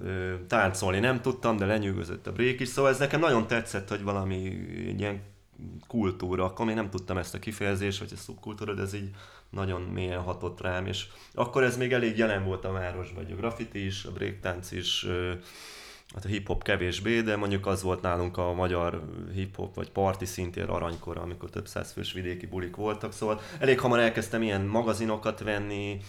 táncolni nem tudtam, de lenyűgözött a break is, szóval ez nekem nagyon tetszett, hogy valami ilyen kultúra, akkor még nem tudtam ezt a kifejezést, vagy a szubkultúra, de ez így nagyon mélyen hatott rám, és akkor ez még elég jelen volt a városban, hogy a graffiti is, a breaktánc is, hát a hip-hop kevésbé, de mondjuk az volt nálunk a magyar hip-hop vagy parti szintér aranykor, amikor több száz fős vidéki bulik voltak, szóval elég hamar elkezdtem ilyen magazinokat venni,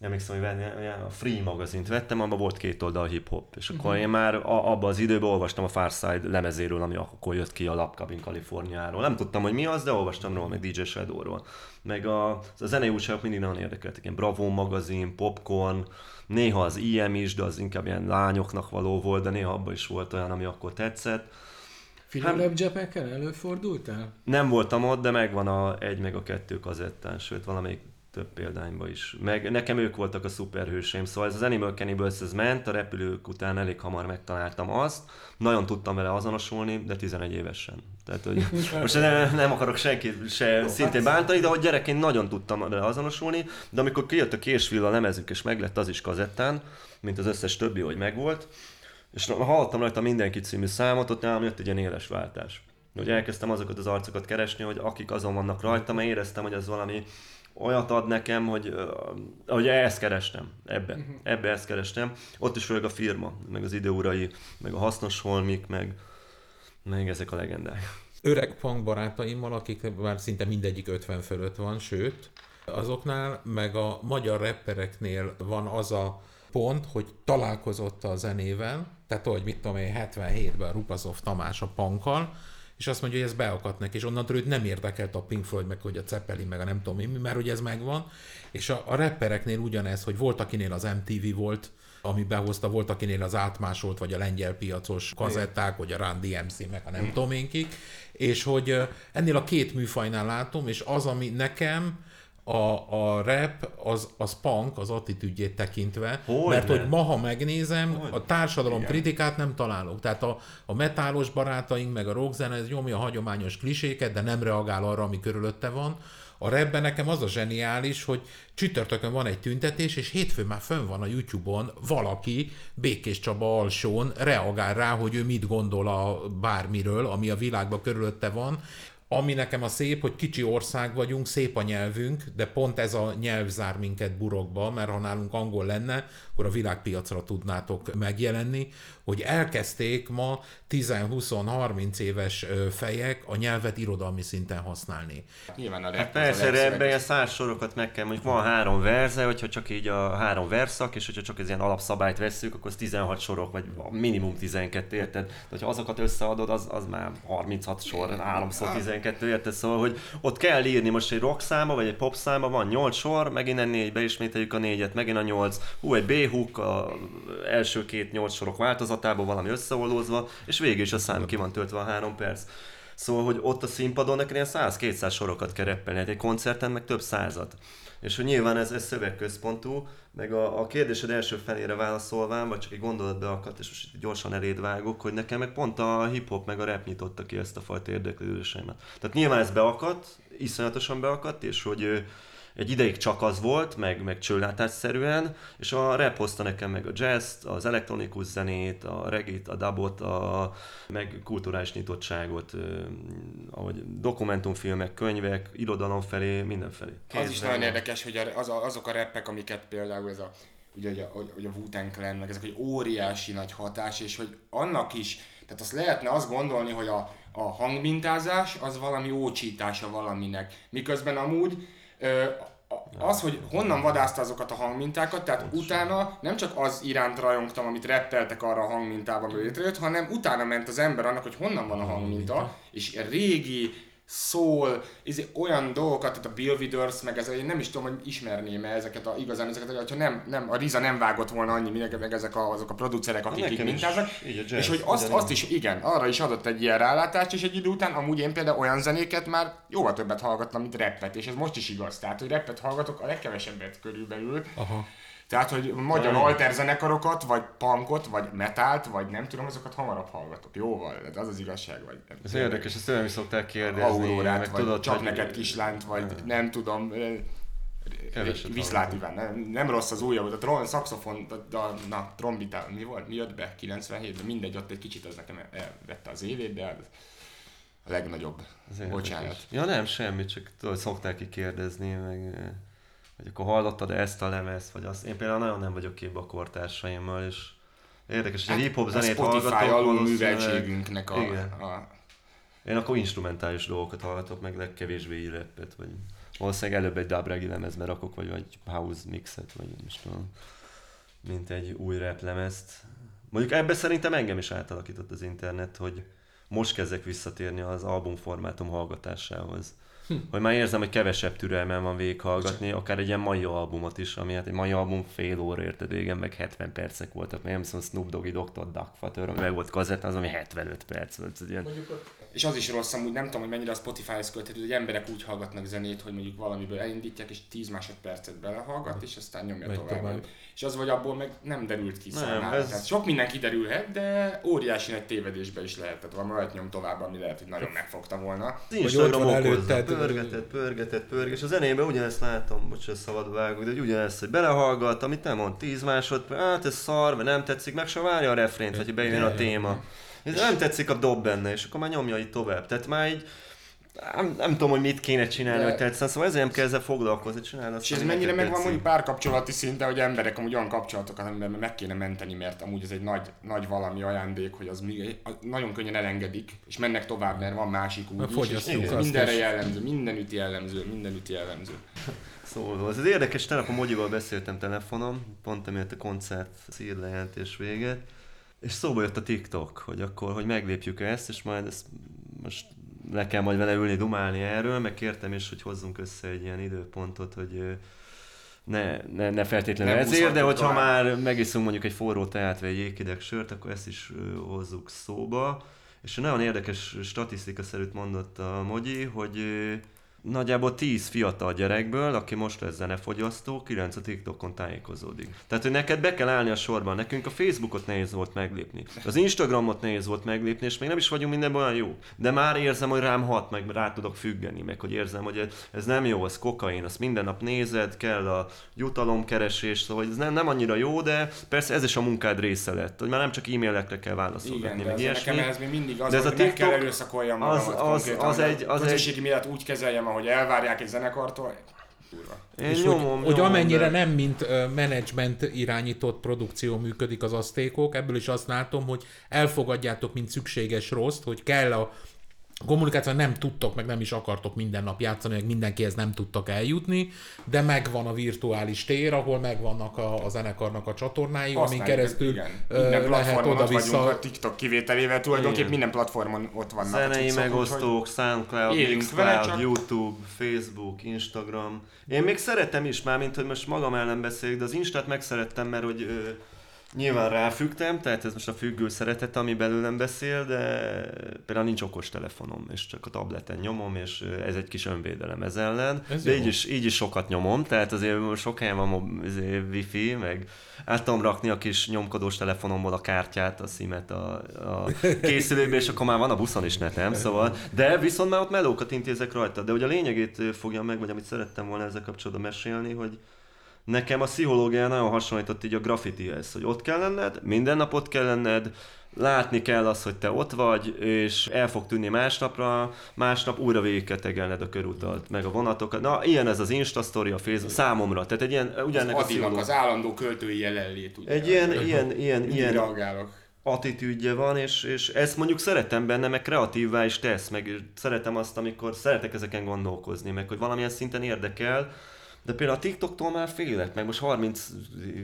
emlékszem, hogy venni, a Free magazint vettem, abban volt két oldal hip-hop, és akkor én már a, abban az időben olvastam a Farside lemezéről, ami akkor jött ki a Lapkabin Kaliforniáról. Nem tudtam, hogy mi az, de olvastam róla, meg DJ Shadowról. Meg a, a zenei újságok mindig nagyon érdekeltek, ilyen Bravo magazin, Popcorn, néha az IM is, de az inkább ilyen lányoknak való volt, de néha abban is volt olyan, ami akkor tetszett. Philip Japekkel előfordultál? Nem voltam ott, de megvan a egy meg a kettő kazettán, sőt valamelyik több példányban is. Meg nekem ők voltak a szuperhőseim, szóval ez az Animal Cannibals ez ment, a repülők után elég hamar megtaláltam azt, nagyon tudtam vele azonosulni, de 11 évesen. Tehát, hogy most nem, nem akarok senkit se szintén bántani, de hogy gyerekként nagyon tudtam vele azonosulni, de amikor kijött a késvilla lemezük, és meglett az is kazettán, mint az összes többi, hogy megvolt, és hallottam rajta mindenki című számot, ott nálam jött egy ilyen éles váltás. Hogy elkezdtem azokat az arcokat keresni, hogy akik azon vannak rajta, mert éreztem, hogy az valami olyat ad nekem, hogy, hogy ezt kerestem, ebben, ebbe ezt kerestem. Ott is főleg a firma, meg az időurai, meg a hasznos holmik, meg, meg ezek a legendák. öreg punk barátaimmal, akik már szinte mindegyik 50 fölött van, sőt, azoknál, meg a magyar rappereknél van az a pont, hogy találkozott a zenével, tehát hogy mit tudom én, 77-ben Rupazov Tamás a punkkal, és azt mondja, hogy ez beakadt neki, és onnantól őt nem érdekelt a Pink Floyd, meg hogy a Zeppelin, meg a nem tudom mi, mert hogy ez megvan. És a, a rappereknél ugyanez, hogy volt akinél az MTV volt, ami behozta, volt akinél az átmásolt, vagy a lengyel piacos kazetták, vagy a Run DMC, meg a nem tudom én kik, és hogy ennél a két műfajnál látom, és az, ami nekem a, a rap, az, az punk, az attitűdjét tekintve, Hogyne. mert hogy ma, ha megnézem, a társadalom kritikát nem találok. Tehát a, a metálos barátaink, meg a rockzene, ez nyomja a hagyományos kliséket, de nem reagál arra, ami körülötte van. A rapben nekem az a zseniális, hogy csütörtökön van egy tüntetés, és hétfőn már fönn van a YouTube-on valaki, Békés Csaba alsón reagál rá, hogy ő mit gondol a bármiről, ami a világban körülötte van, ami nekem a szép, hogy kicsi ország vagyunk, szép a nyelvünk, de pont ez a nyelv zár minket burokba, mert ha nálunk angol lenne, akkor a világpiacra tudnátok megjelenni, hogy elkezdték ma 10-20-30 éves fejek a nyelvet irodalmi szinten használni. Nyilván a Hát persze, a ebben ilyen legszöveges. száz sorokat meg kell, mondjuk van három verze, hogyha csak így a három verszak, és hogyha csak ez ilyen alapszabályt vesszük, akkor az 16 sorok, vagy minimum 12, érted? De hogyha azokat összeadod, az, az már 36 sor, 3 szor 12, érted? Szóval, hogy ott kell írni most egy rock száma, vagy egy pop száma, van 8 sor, meg innen négy, beismételjük a négyet, megint a 8, hú, egy B-hook, a első két 8 sorok változatában valami összeollózva, és végül is a szám ki van töltve a 3 perc. Szóval, hogy ott a színpadon neked ilyen 100-200 sorokat kell reppelni, hát egy koncerten meg több százat. És hogy nyilván ez, ez szövegközpontú, meg a, a kérdésed első felére válaszolván, vagy csak egy gondolat beakadt, és most gyorsan eléd vágok, hogy nekem meg pont a hip-hop meg a rap nyitotta ki ezt a fajta érdeklődésemet. Tehát nyilván ez beakadt, iszonyatosan beakadt, és hogy egy ideig csak az volt, meg, meg csőlátásszerűen, és a rap hozta nekem meg a jazz az elektronikus zenét, a regit, a dubot, a, meg kulturális nyitottságot, ahogy dokumentumfilmek, könyvek, irodalom felé, mindenfelé. Az is nagyon érdekes, hogy az azok a rappek, amiket például ez a ugye, hogy a, hogy- a Wu-Tang Clan, meg ezek egy óriási nagy hatás, és hogy annak is, tehát azt lehetne azt gondolni, hogy a, a hangmintázás az valami ócsítása valaminek, miközben amúgy az, hogy honnan vadászta azokat a hangmintákat, tehát utána nem csak az iránt rajongtam, amit reppeltek arra a hangmintában, hogy létrejött, hanem utána ment az ember annak, hogy honnan van a hangminta, és régi szól, izé, olyan dolgokat, tehát a Bill Withers, meg ez, én nem is tudom, hogy ismerném -e ezeket a, igazán ezeket, hogyha nem, nem, a Riza nem vágott volna annyi, meg, meg ezek a, azok a producerek, akik itt mintáznak, jazz, és hogy azt, azt is, igen, arra is adott egy ilyen rálátást, és egy idő után amúgy én például olyan zenéket már jóval többet hallgattam, mint rappet, és ez most is igaz, tehát, hogy rappet hallgatok a legkevesebbet körülbelül, Aha. Tehát, hogy magyar Nem. alter zenekarokat, vagy punkot, vagy metált, vagy nem tudom, azokat hamarabb hallgatok. Jóval, tehát az az igazság, vagy nem Ez érdekes, ezt tőlem is szokták kérdezni. Aurórát, meg vagy tudod, csak hogy- neked kislányt, vagy nem tudom, Keveset Viszlát. Iván, nem, nem rossz az újabb, a tron, szaxofon, a, a, na, trombita, mi volt, mi jött be 97-ben, mindegy, ott egy kicsit az nekem elvette az évét, de az a legnagyobb. Ez. Bocsánat. Ja nem, semmi, csak tudod, szokták ki kérdezni, meg hogy akkor hallottad ezt a lemezt, vagy azt. Én például nagyon nem vagyok képbe a kortársaimmal, és érdekes, hogy a hip-hop a zenét Hát, Spotify hallgatok. műveltségünknek a, Igen. a, Én akkor instrumentális dolgokat hallgatok, meg legkevésbé rappet, vagy valószínűleg előbb egy dub reggae lemezbe rakok, vagy egy house mixet, vagy nem is tudom, mint egy új rap lemezt. Mondjuk ebbe szerintem engem is átalakított az internet, hogy most kezdek visszatérni az albumformátum hallgatásához. Hm. Hogy már érzem, hogy kevesebb türelmem van végighallgatni, akár egy ilyen mai albumot is, ami hát egy mai album fél óra érted régen, meg 70 percek voltak, meg nem hiszem Snoop Doggy Dr. Duck Father, ami meg volt kazett, az ami 75 perc volt. Ilyen És az is rossz, amúgy nem tudom, hogy mennyire a Spotify-hoz költhető, hogy emberek úgy hallgatnak zenét, hogy mondjuk valamiből elindítják, és 10 másodpercet belehallgat, és aztán nyomja Megy tovább. tovább. És az vagy abból meg nem derült ki Nem, ez- Tehát sok minden kiderülhet, de óriási nagy tévedésbe is lehet. Tehát valami olyat nyom tovább, ami lehet, hogy nagyon megfogta volna. Instagram van előtted. Pörgetett, pörgetett, pörget, és a zenében ugyanezt látom, bocs, szabad vágok, de hogy ugyanezt, hogy belehallgat, amit nem mond 10 másodperc, hát ez szar, vagy nem tetszik, meg se várja a refrént, hogy bejön a téma. Ez nem tetszik a dob benne, és akkor már nyomja itt tovább. Tehát már így, nem, nem tudom, hogy mit kéne csinálni, De- hogy tetszene, szóval ezért nem kell ezzel foglalkozni, csinálni azt, És ez mennyire megvan mondjuk párkapcsolati szinten, hogy emberek amúgy olyan kapcsolatokat, amiben meg kéne menteni, mert amúgy ez egy nagy, nagy valami ajándék, hogy az mi, nagyon könnyen elengedik, és mennek tovább, mert van másik A is, és azt mindenre jellemző, mindenütt jellemző, mindenütt jellemző. Szóval, ez az érdekes, tegnap a Mogyival beszéltem telefonon, pont amiatt a koncert szír lejelentés véget, és szóba jött a TikTok, hogy akkor, hogy meglépjük ezt, és majd ezt most le kell majd vele ülni, dumálni erről, meg kértem is, hogy hozzunk össze egy ilyen időpontot, hogy ne, ne, ne feltétlenül Nem ezért, de hogyha már megiszunk mondjuk egy forró teát, vagy egy jégkideg sört, akkor ezt is hozzuk szóba. És nagyon érdekes statisztikaszerűt mondott a Mogyi, hogy nagyjából 10 fiatal gyerekből, aki most lesz zenefogyasztó, 9 a TikTokon tájékozódik. Tehát, hogy neked be kell állni a sorban. Nekünk a Facebookot nehéz volt meglépni. Az Instagramot nehéz volt meglépni, és még nem is vagyunk mindenben olyan jó. De már érzem, hogy rám hat, meg rá tudok függeni, meg hogy érzem, hogy ez- nem jó, ez kokain, azt minden nap nézed, kell a jutalomkeresés, szóval ez nem, nem annyira jó, de persze ez is a munkád része lett, hogy már nem csak e-mailekre kell de meg ez ilyesmi. nekem ez még mindig az, De ez hogy a TikTok- kell erőszakoljam az- magamat az- az hogy egy- az a közösségi mélet úgy kezeljem, ahogy elvárják egy zenekartól. Kurva. Én És nyomom, hogy, hogy nyomom, amennyire de- nem mint menedzsment irányított produkció működik az asztékok, ebből is azt látom, hogy elfogadjátok, mint szükséges rossz, hogy kell a kommunikáció, nem tudtok, meg nem is akartok minden nap játszani, meg mindenkihez nem tudtak eljutni, de megvan a virtuális tér, ahol megvannak a, a zenekarnak a csatornái, amin Használjuk, keresztül igen. Minden lehet oda-vissza a TikTok kivételével tulajdonképpen Igen. minden platformon ott vannak a Zenei cuccok, megosztók, SoundCloud, élünk vele, Mixcloud, csak- YouTube, Facebook, Instagram. Én még szeretem is már, mint hogy most magam ellen beszéljek, de az Instát megszerettem, mert hogy ö, nyilván ráfügtem, tehát ez most a függő szeretet, ami belőlem beszél, de például nincs okos telefonom, és csak a tableten nyomom, és ez egy kis önvédelem ez ellen. Ez de jó. így is, így is sokat nyomom, tehát azért sok helyen van izé, wifi, meg át tudom rakni a kis nyomkodós telefonomból a kártyát, a szimet a, a készülőbe, és akkor már van a buszon is netem, szóval, de viszont már ott melókat intézek rajta. De hogy a lényegét fogjam meg, vagy amit szerettem volna ezzel kapcsolatban mesélni, hogy nekem a pszichológia nagyon hasonlított így a graffitihez, hogy ott kell lenned, minden nap ott kell lenned, látni kell azt, hogy te ott vagy, és el fog tűnni másnapra, másnap újra végig kell tegelned a körutat, meg a vonatokat. Na, ilyen ez az Insta story, a Facebook, számomra. Tehát egy ilyen, ugyanek a Adinak pszichológia. az állandó költői jelenlét. Ugye? Egy ilyen, ilyen, ilyen, Mindig ilyen reagálok. attitűdje van, és, és ezt mondjuk szeretem benne, meg kreatívvá is tesz, meg szeretem azt, amikor szeretek ezeken gondolkozni, meg hogy valamilyen szinten érdekel, De például a TikToktól már félek, meg most 30,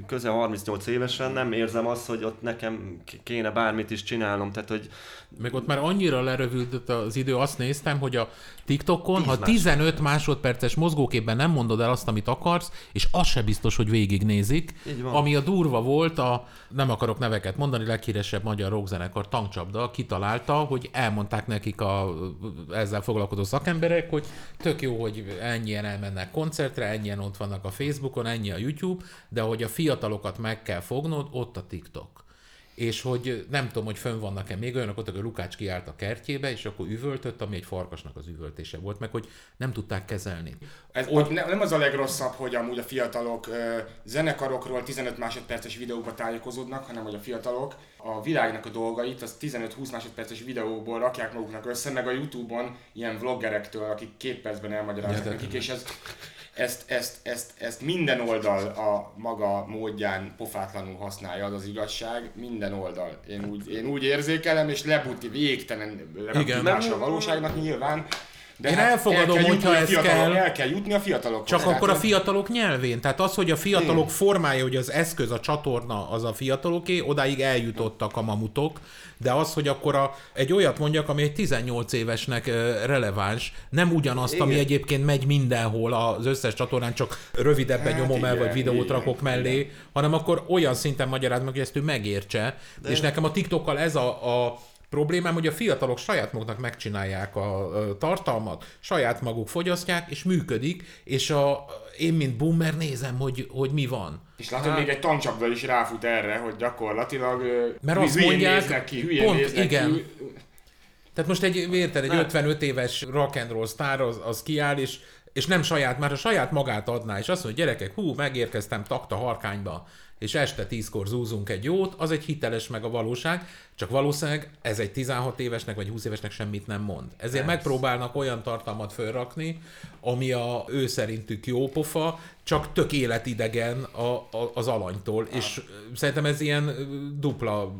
közel 38 évesen nem érzem azt, hogy ott nekem kéne bármit is csinálnom, tehát hogy Meg ott már annyira lerövült az idő, azt néztem, hogy a TikTokon, ha másodperc. 15 másodperces mozgóképben nem mondod el azt, amit akarsz, és az se biztos, hogy végignézik. Ami a durva volt, a, nem akarok neveket mondani, leghíresebb magyar rockzenekar Tankcsapda kitalálta, hogy elmondták nekik a ezzel foglalkozó szakemberek, hogy tök jó, hogy ennyien elmennek koncertre, ennyien ott vannak a Facebookon, ennyi a YouTube, de hogy a fiatalokat meg kell fognod, ott a TikTok és hogy nem tudom, hogy fönn vannak-e még olyanok, ott, hogy Lukács kiállt a kertjébe, és akkor üvöltött, ami egy farkasnak az üvöltése volt, meg hogy nem tudták kezelni. Ez ott ne, nem az a legrosszabb, hogy amúgy a fiatalok ö, zenekarokról 15 másodperces videókba tájékozódnak, hanem hogy a fiatalok a világnak a dolgait az 15-20 másodperces videóból rakják maguknak össze, meg a Youtube-on ilyen vloggerektől, akik két percben elmagyarázzák nekik, és ez, ezt, ezt, ezt, ezt minden oldal a maga módján pofátlanul használja, az az igazság, minden oldal. Én úgy, én úgy érzékelem, és lebuti végtelen lebutítása a valóságnak nyilván. De Én hát elfogadom, el kell hogyha ez kell. El kell jutni a fiatalokhoz. Csak akkor a fiatalok nyelvén. Tehát az, hogy a fiatalok formája, hogy az eszköz, a csatorna az a fiataloké, odáig eljutottak a mamutok, de az, hogy akkor a, egy olyat mondjak, ami egy 18 évesnek releváns, nem ugyanazt, Igen. ami egyébként megy mindenhol az összes csatornán, csak rövidebben Hát nyomom el, igen, vagy videót igen, rakok mellé, hanem akkor olyan szinten magyaráz meg, hogy ezt ő megértse. De... És nekem a TikTokkal ez a, a problémám, hogy a fiatalok saját maguknak megcsinálják a tartalmat, saját maguk fogyasztják, és működik, és a, én, mint boomer nézem, hogy, hogy mi van. És látod, még egy tancsapda is ráfut erre, hogy gyakorlatilag Mert azt mondják, néznek ki, hülyén pont, néznek igen. Ki. Tehát most egy, érted, egy Nem. 55 éves rock and roll sztár az, az kiáll, és, és nem saját, már a saját magát adná, és azt mondja, gyerekek, hú, megérkeztem takta harkányba, és este tízkor zúzunk egy jót, az egy hiteles meg a valóság, csak valószínűleg ez egy 16 évesnek vagy 20 évesnek semmit nem mond. Ezért megpróbálnak olyan tartalmat fölrakni, ami a ő szerintük jó pofa, csak tök életidegen a, a, az alanytól, és ö, szerintem ez ilyen dupla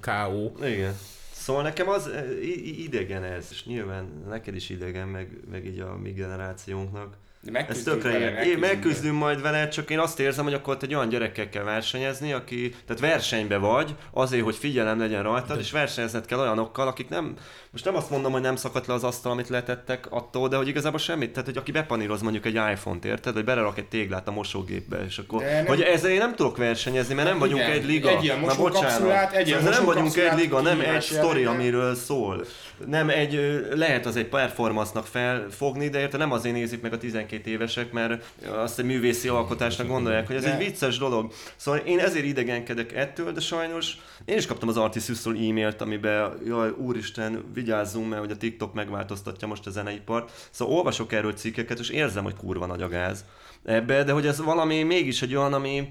K.O. Igen. Szóval nekem az eh, idegen ez, és nyilván neked is idegen, meg, meg így a mi generációnknak. De Ez megküzdünk tökre vele, ilyen. Én megküzdünk majd vele, csak én azt érzem, hogy akkor ott egy olyan gyerekkel kell versenyezni, aki, tehát versenybe vagy, azért, hogy figyelem legyen rajtad, és versenyezned kell olyanokkal, akik nem, most nem azt mondom, hogy nem szakadt le az asztal, amit letettek attól, de hogy igazából semmit, tehát hogy aki bepaníroz mondjuk egy iPhone-t, érted, vagy belerak egy téglát a mosógépbe, és akkor, De nem- hogy ezzel én nem tudok versenyezni, mert nem Hát vagyunk igen, egy liga. egy ilyen Na, bocsánat. egy ilyen Szóval nem vagyunk egy liga, nem egy sztori, jelleggel. amiről szól. Nem egy, lehet az egy performance-nak felfogni, de érte nem azért nézik meg a 12 évesek, mert azt egy művészi alkotásnak gondolják, hogy ez De- egy vicces dolog. Szóval én ezért idegenkedek ettől, de sajnos én is kaptam az Artisius-tól e-mailt, amiben, jaj, úristen, vigyázzunk, mert hogy a TikTok megváltoztatja most a zeneipart. Szóval olvasok erről cikkeket, és érzem, hogy kurva nagy a gáz ebbe, de hogy ez valami mégis egy olyan, ami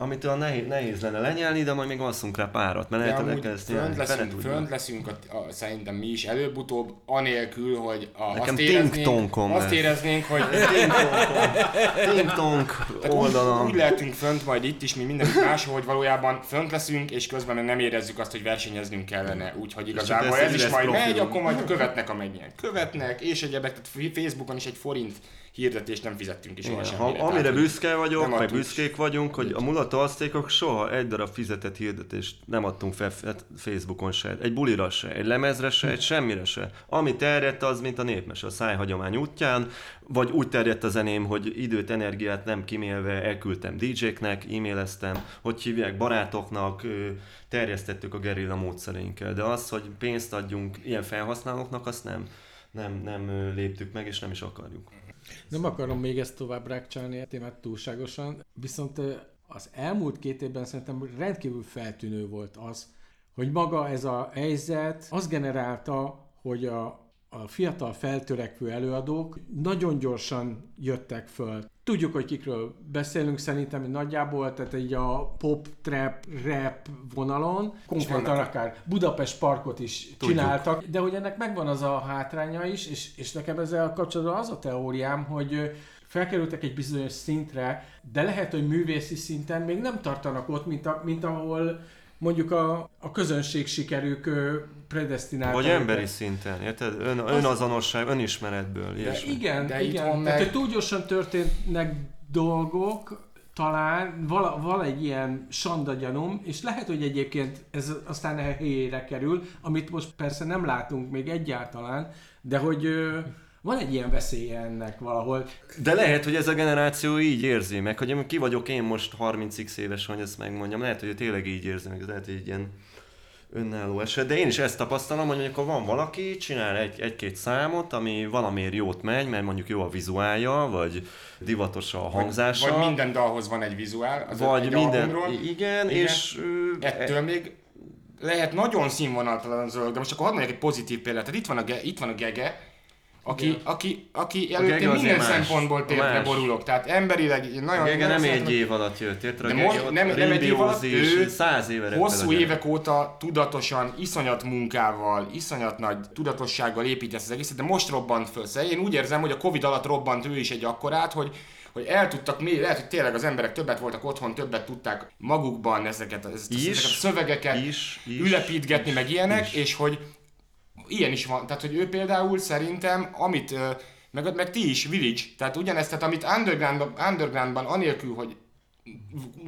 amit olyan nehéz, nehéz lenne lenyelni, de majd még alszunk rá párat, mert lehet, amúgy ezt fönt leszünk, fönt leszünk a, a, szerintem mi is előbb-utóbb, anélkül, hogy a, Nekem azt, éreznénk, azt éreznénk, hogy Ting-tong Tehát úgy, oldalon. úgy lehetünk fönt majd itt is, mi mindenki máshol, hogy valójában fönt leszünk, és közben meg nem érezzük azt, hogy versenyeznünk kellene. Úgyhogy igazából ez ez is majd profilunk. megy, akkor majd követnek, amennyien követnek, és egyebek, tehát Facebookon is egy forint hirdetést nem fizettünk is Igen, ha, amire büszke vagyok, meg büszkék vagyunk, hogy a mulató asztékok soha egy darab fizetett hirdetést nem adtunk fel fe- Facebookon se, egy bulira se, egy lemezre se, egy semmire se. Ami terjedt, az mint a népmese a szájhagyomány útján, vagy úgy terjedt a zeném, hogy időt, energiát nem kimélve elküldtem DJ-knek, e-maileztem, hogy hívják barátoknak, terjesztettük a gerilla módszereinkkel, de az, hogy pénzt adjunk ilyen felhasználóknak, azt nem, nem, nem léptük meg, és nem is akarjuk. Nem akarom még ezt tovább rákcsálni a témát túlságosan, viszont az elmúlt két évben szerintem rendkívül feltűnő volt az, hogy maga ez a helyzet azt generálta, hogy a, a fiatal feltörekvő előadók nagyon gyorsan jöttek föl. Tudjuk, hogy kikről beszélünk szerintem nagyjából, tehát így a pop, trap, rap vonalon, konkrétan akár Budapest Parkot is Tudjuk. csináltak, de hogy ennek megvan az a hátránya is, és, és nekem ezzel kapcsolatban az a teóriám, hogy felkerültek egy bizonyos szintre, de lehet, hogy művészi szinten még nem tartanak ott, mint, a, mint ahol mondjuk a, a közönség sikerük ö, predestinálta. Vagy emberi szinten, érted? Ön, önazonosság, önismeretből. De ilyesmi. igen, De igen. itthon Tehát, meg- hogy túl gyorsan történnek dolgok, talán vala, vala egy ilyen sandagyanum, és lehet, hogy egyébként ez aztán a helyére kerül, amit most persze nem látunk még egyáltalán, de hogy ö, van egy ilyen veszélye ennek valahol. De lehet, hogy ez a generáció így érzi meg, hogy ki vagyok én most 30x éves, hogy ezt megmondjam, lehet, hogy tényleg így érzi meg, ez lehet, hogy egy ilyen önálló eset, de én is ezt tapasztalom, hogy ha van valaki, csinál egy, egy-két számot, ami valamiért jót megy, mert mondjuk jó a vizuálja, vagy divatos a hangzása. Vagy minden dalhoz van egy vizuál. Az vagy egy minden, albumról. igen, Igen. és... Ettől még lehet nagyon színvonaltalan dolog, de most akkor hadd mondjak egy pozitív példát. Tehát itt van a, ge, itt van a Gege, aki, aki, aki előtt Gege én azért minden más. szempontból Más. borulok. Tehát emberileg nagyon... Gege nem egy év alatt jött, érted? A De most nem, nem egy év alatt, ő száz éve a hosszú évek óta tudatosan, iszonyat munkával, iszonyat nagy tudatossággal épít ezt az egészet, de most robbant föl. Szóval én úgy érzem, hogy a Covid alatt robbant ő is egy akkorát, hogy hogy el tudtak mély, lehet, hogy tényleg az emberek többet voltak otthon, többet tudták magukban ezeket, ezt, Is, ezeket a szövegeket is, is, ülepítgetni, is, meg ilyenek, is. és hogy ilyen is van. Tehát, hogy ő például szerintem, amit, meg, meg ti is, Village, tehát ugyanezt, tehát amit underground, undergroundban anélkül, hogy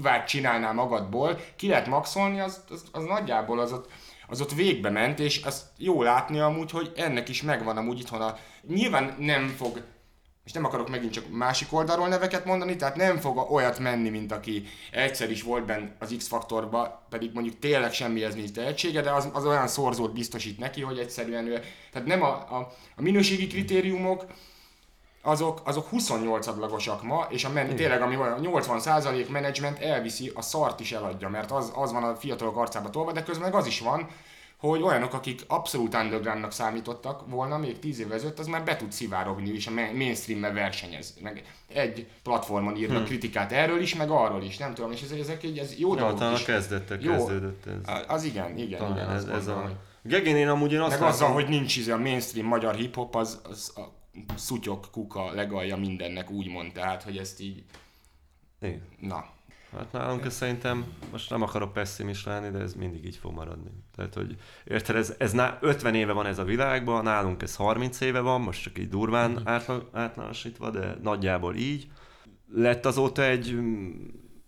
várt csinálnál magadból, ki lehet maxolni, az, az, az nagyjából az ott, az ott végbe ment, és azt jó látni amúgy, hogy ennek is megvan amúgy itthon a... Nyilván nem fog és nem akarok megint csak másik oldalról neveket mondani, tehát nem fog olyat menni, mint aki egyszer is volt benne az X-faktorba, pedig mondjuk tényleg semmihez nincs tehetsége, de az, az olyan szorzót biztosít neki, hogy egyszerűen ő, tehát nem a, a, a minőségi kritériumok, azok, azok 28 adlagosak ma, és a men, tényleg ami olyan 80% menedzsment elviszi, a szart is eladja, mert az, az van a fiatalok arcába tolva, de közben meg az is van, hogy olyanok, akik abszolút undergroundnak számítottak volna még 10 évvel ezelőtt, az már be tud szivárogni, és a ma- mainstream-mel versenyez. Meg egy platformon írnak Hm. kritikát erről is, meg arról is, nem tudom, és ez, ezek egy, ez jó Ja, dolgok talán is. kezdettek Jó. kezdődött ez. Az igen, igen, Talán igen. ez, ez a... Gegén én amúgy én azt Meg azzal, látom- hogy nincs izé a mainstream magyar hip-hop, az, az a szutyok, kuka, legalja mindennek úgymond, tehát, hogy ezt így, Igen. na. Hát nálunk ez szerintem, most nem akarok pessimist lenni, de ez mindig így fog maradni. Tehát, hogy érted, ez, ez ná, 50 éve van ez a világban, nálunk ez 30 éve van, most csak így durván átlanosítva, de nagyjából így. Lett azóta egy mm,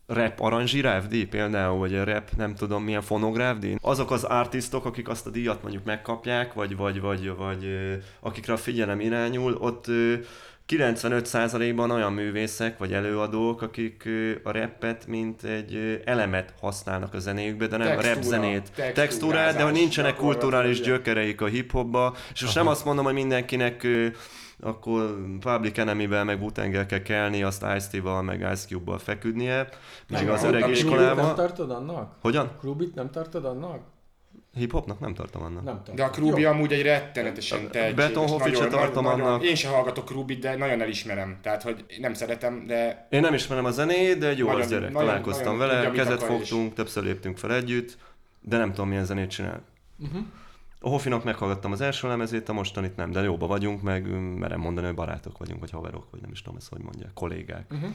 rap aranzsírávdi például, vagy a rap nem tudom milyen fonográfdi. Azok az artistok, akik azt a díjat mondjuk megkapják, vagy, vagy, vagy, vagy akikre a figyelem irányul, ott 95%-ban olyan művészek vagy előadók, akik a rappet mint egy elemet használnak a zenéjükbe, de nem a rap Textúra, zenét, textúrát, de hogy nincsenek kulturális gyökereik a hip-hopba, és most nem azt mondom, hogy mindenkinek akkor Public Enemy-vel, meg wu kell kelni, azt Ice-T-val, meg Ice Cube-val feküdnie, meg Nem, az öreg a- Krubit nem iskolába. tartod annak? Hogyan? Krubit nem tartod annak? Hip-hopnak nem tartom annak. Nem tartod. De a Krubi Jó. amúgy egy rettenetesen tehetséges. Betonhoffit se tartom nagyon- annak. Én sem hallgatok Krubit, de nagyon elismerem. Tehát, hogy nem szeretem, de Én nem ismerem a zenét, de egy jó Nagyon- az gyerek. nagyon- Találkoztam nagyon vele, kezet fogtunk, többször léptünk fel együtt, de nem tudom milyen zenét csinál. Uh-huh. A Hofinak meghallgattam az első lemezét, a mostanit nem, de jóba vagyunk, meg merem mondani, hogy barátok vagyunk, vagy haverok, vagy nem is tudom ezt, hogy mondják, kollégák. Uh-huh.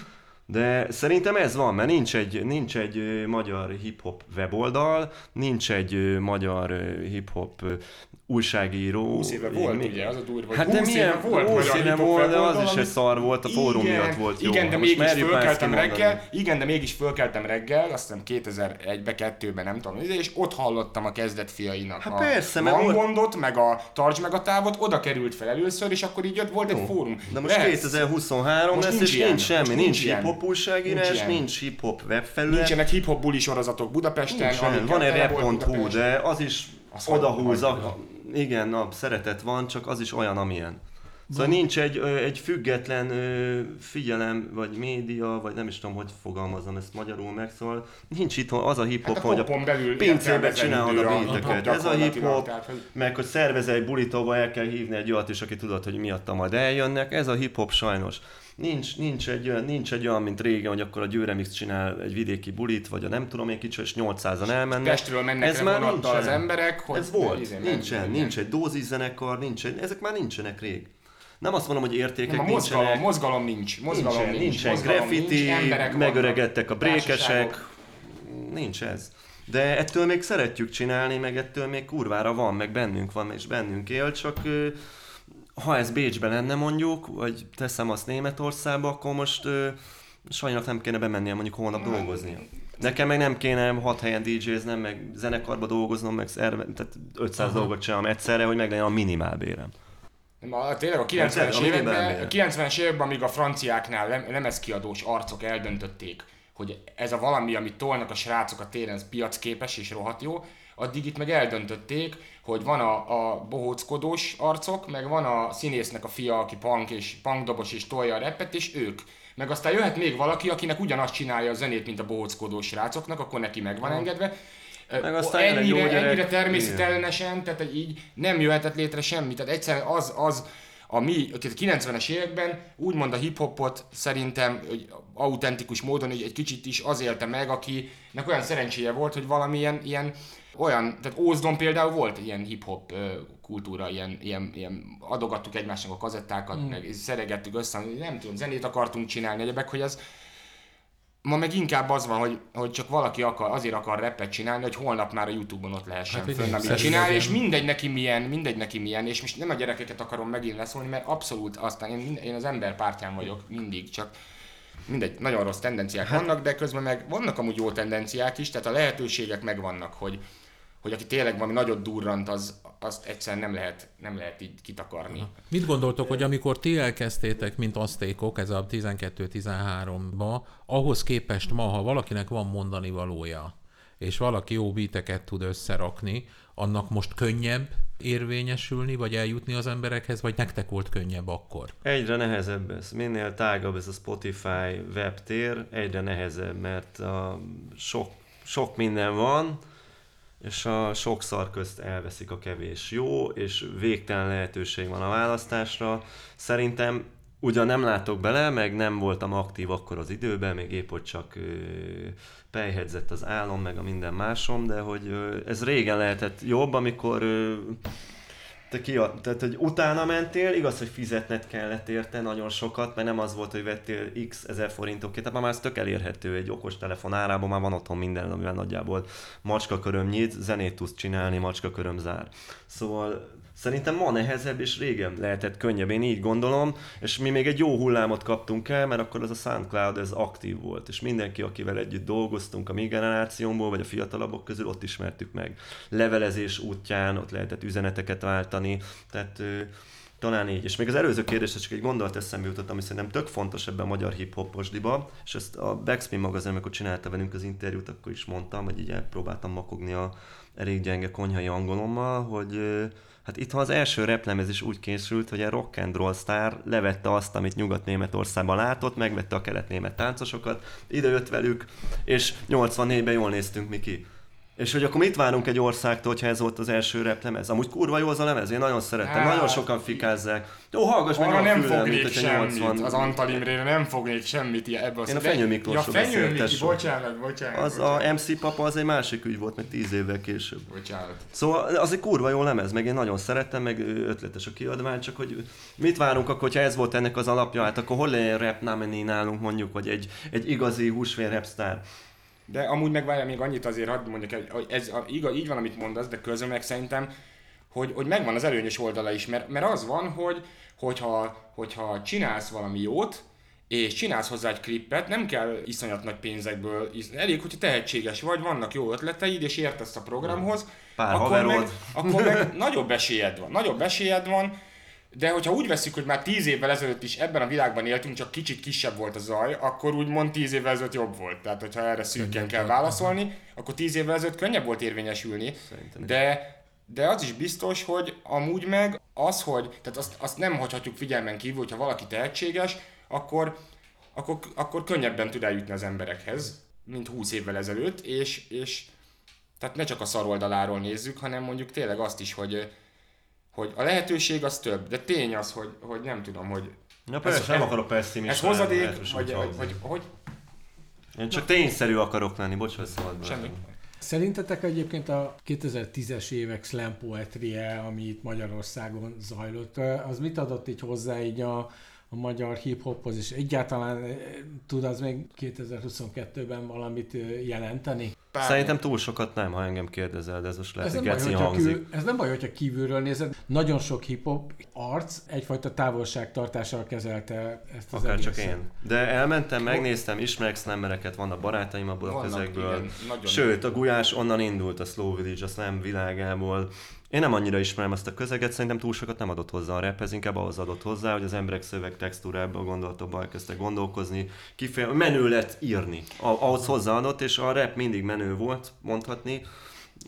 De szerintem ez van, mert nincs egy, nincs egy magyar hip-hop weboldal, nincs egy magyar hip-hop újságíró. 20 éve volt, mi- ugye, az a durva. Hát de 20 milyen volt 20 magyar éve volt, de az is egy szar volt, a fórum Igen, miatt volt jó. Igen, de mégis fölkeltem reggel, igen, de mégis fölkeltem reggel, azt hiszem 2001-be, 2-ben, nem tudom, és ott hallottam a kezdetfiainak Hát a persze, mert Van volt- gondot, meg a Tartsd meg a távot, oda került fel először, és akkor így jött, volt egy Jó. fórum. De most Lehet- 2023 Most lesz, nincs és ilyen. nincs semmi, nincs, nincs hip-hop újságírás, Nincs hip-hop webfelület. Nincsenek hip-hop buli sorozatok Budapesten, Van egy rap.hu, de az is odahúz, igen, a szeretet van, csak az is olyan, amilyen. Szóval nincs egy, egy független figyelem, vagy média, vagy nem is tudom, hogy fogalmazom ezt magyarul meg, szóval nincs itt az a hip-hop, Hát a hogy a pincébe csinálod a beateket. Ez a hip-hop, meg hogy szervezel egy bulit, ahol el kell hívni egy olyat is, aki tudod, hogy miatta majd eljönnek. Ez a hip-hop sajnos. Nincs, nincs, egy, olyan- nincs egy olyan, mint régen, hogy akkor a Győremix csinál egy vidéki bulit, vagy a nem tudom én kicsi, és 800-an elmennek. Pestről mennek Ez már nincsen. az emberek, hogy Ez volt, izé, nincsen, nincs egy dóziszenekar, nincsen, ezek már nincsenek rég. Nem azt mondom, hogy értékek Nem, a mozgalom, nincsenek, mozgalom nincs. Mozgalom nincsen, nincs. nincsen mozgalom graffiti, nincs, emberek megöregedtek a brékesek, nincs ez. De ettől még szeretjük csinálni, meg ettől még kurvára van, meg bennünk van, és bennünk él, csak ha ez Bécsben lenne mondjuk, vagy teszem azt Németországba, akkor most ö, Sanyinak nem kéne bemennie mondjuk holnap dolgoznia. Nekem meg nem kéne hat helyen DJ-znem, meg zenekarba dolgoznom, meg szerve, tehát 500 Aha. dolgot csinálom egyszerre, hogy meg legyen a minimálbérem. Ma, tényleg a 90-es években, a 90-es években, amíg a franciáknál lemezkiadós arcok eldöntötték, hogy ez a valami, amit tolnak a srácok a téren, ez piacképes és rohadt jó, addig itt meg eldöntötték, hogy van a, a bohóckodós arcok, meg van a színésznek a fia, aki punk és punkdobos és tolja a repet, és ők. Meg aztán jöhet még valaki, akinek ugyanazt csinálja a zenét, mint a bohóckodós srácoknak, akkor neki meg van engedve. Meg aztán ennyire, ennyire természetellenesen, tehát így nem jöhetett létre semmi. Tehát egyszerűen az, az a mi 90-es években úgymond a hip-hopot szerintem hogy autentikus módon hogy egy kicsit is az élte meg, akinek olyan szerencséje volt, hogy valamilyen ilyen olyan, tehát Ózdon például volt ilyen hip-hop kultúra, ilyen, ilyen, ilyen adogattuk egymásnak a kazettákat, mm. meg szeregettük össze, nem tudom, zenét akartunk csinálni, egyebek, hogy az, Ma meg inkább az van, hogy, hogy csak valaki akar, azért akar repet csinálni, hogy holnap már a Youtube-on ott lehessen hát, fönn, amit csinál, és mindegy neki milyen, mindegy neki milyen, és most nem a gyerekeket akarom megint leszólni, mert abszolút aztán én, én az ember pártján vagyok mindig, csak mindegy, nagyon rossz tendenciák hát. vannak, de közben meg vannak amúgy jó tendenciák is, tehát a lehetőségek megvannak, hogy, hogy aki tényleg valami nagyot durrant, az, azt egyszerűen nem lehet, nem lehet így kitakarni. Aha. Mit gondoltok, hogy amikor ti elkezdtétek, mint asztékok, ez a 12-13-ba, ahhoz képest ma, ha valakinek van mondani valója, és valaki jó bíteket tud összerakni, annak most könnyebb érvényesülni, vagy eljutni az emberekhez, vagy nektek volt könnyebb akkor? Egyre nehezebb ez. Minél tágabb ez a Spotify webtér, egyre nehezebb, mert a sok, sok minden van, és a sok szar közt elveszik a kevés jó, és végtelen lehetőség van a választásra. Szerintem ugyan nem látok bele, meg nem voltam aktív akkor az időben, még épp hogy csak ö, pejhedzett az álom, meg a minden másom, de hogy ö, ez régen lehetett jobb, amikor ö, te ki, tehát, hogy utána mentél, igaz, hogy fizetned kellett érte nagyon sokat, mert nem az volt, hogy vettél x ezer forintokért, tehát már ez tök elérhető, egy okos telefon árában már van otthon minden, amivel nagyjából macska köröm nyit, zenét tudsz csinálni, macska köröm zár. Szóval Szerintem ma nehezebb, és régen lehetett könnyebb, én így gondolom, és mi még egy jó hullámot kaptunk el, mert akkor az a SoundCloud ez aktív volt, és mindenki, akivel együtt dolgoztunk a mi generációmból, vagy a fiatalabbak közül, ott ismertük meg. Levelezés útján, ott lehetett üzeneteket váltani, tehát talán így. És még az előző kérdésre csak egy gondolat eszembe jutott, ami szerintem tök fontos ebben a magyar hip-hoposdiba, és ezt a Backspin magazin, amikor csinálta velünk az interjút, akkor is mondtam, hogy így elpróbáltam makogni a elég gyenge konyhai angolommal, hogy Hát itt az első replemez is úgy készült, hogy a rock and roll sztár levette azt, amit Nyugat-Németországban látott, megvette a kelet-német táncosokat, ide jött velük, és 84-ben jól néztünk mi ki. És hogy akkor mit várunk egy országtól, hogyha ez volt az első replemez? Amúgy kurva jó az a lemez, én nagyon szerettem, hát, nagyon sokan fikázzák. Jó, hallgass meg a nem fülem, fognék semmit, 80... az Antal Imrére nem fognék semmit ebből Én a Fenyő Miklósról ja, Fenyő Miki, bocsánat, bocsánat. Az bocsánat. a MC Papa az egy másik ügy volt, meg tíz évvel később. Bocsánat. Szóval az egy kurva jó lemez, meg én nagyon szerettem, meg ötletes a kiadvány, csak hogy mit várunk akkor, hogyha ez volt ennek az alapja, hát akkor hol legyen rap nálunk mondjuk, vagy egy, egy igazi húsvér rapstar. De amúgy meg még annyit azért hadd mondjak, hogy ez a, igaz, így van, amit mondasz, de közben meg szerintem, hogy, hogy megvan az előnyös oldala is, mert, mert az van, hogy hogyha, hogyha csinálsz valami jót, és csinálsz hozzá egy klippet, nem kell iszonyat nagy pénzekből, elég, hogyha tehetséges vagy, vannak jó ötleteid, és értesz a programhoz, Pár akkor, meg, akkor meg nagyobb esélyed van. Nagyobb esélyed van, de hogyha úgy veszük, hogy már tíz évvel ezelőtt is ebben a világban éltünk, csak kicsit kisebb volt a zaj, akkor úgymond tíz évvel ezelőtt jobb volt. Tehát, hogyha erre szűken kell válaszolni, akkor tíz évvel ezelőtt könnyebb volt érvényesülni. De, de az is biztos, hogy amúgy meg az, hogy, tehát azt, azt nem hagyhatjuk figyelmen kívül, hogyha valaki tehetséges, akkor, akkor, akkor könnyebben tud eljutni az emberekhez, mint 20 évvel ezelőtt, és, és tehát ne csak a szaroldaláról nézzük, hanem mondjuk tényleg azt is, hogy, hogy a lehetőség az több, de tény az, hogy, hogy nem tudom, hogy... Na persze, ez, nem akarok pessimista. Ez hozadék, vagy, hogy, hogy, hogy, Én csak tényszerű akarok lenni, bocs, hogy szabad Semmi. Szerintetek egyébként a 2010-es évek slam poetrie, ami itt Magyarországon zajlott, az mit adott így hozzá így a, a magyar hip-hophoz, és egyáltalán tud az még 2022-ben valamit jelenteni? Pár... Szerintem túl sokat nem, ha engem kérdezel, de ez most lehet, Ez hogy nem, baj, hangzik. kívül, ez nem baj, hogyha kívülről nézed. Nagyon sok hip-hop arc egyfajta távolságtartással kezelte ezt az Akár csak én. De elmentem, megnéztem, ismerek slammereket, vannak barátaim abból a Vannak, közegből. igen. Sőt, a Gulyás onnan indult a Slow Village, a slam világából. Én nem annyira ismerem azt a közeget, szerintem túl sokat nem adott hozzá a rap, ez inkább ahhoz adott hozzá, hogy az emberek szöveg textúrába, gondolatokba elkezdtek gondolkozni, kifeje, menő lett írni. A, ahhoz hozzáadott, és a rap mindig menő volt, mondhatni.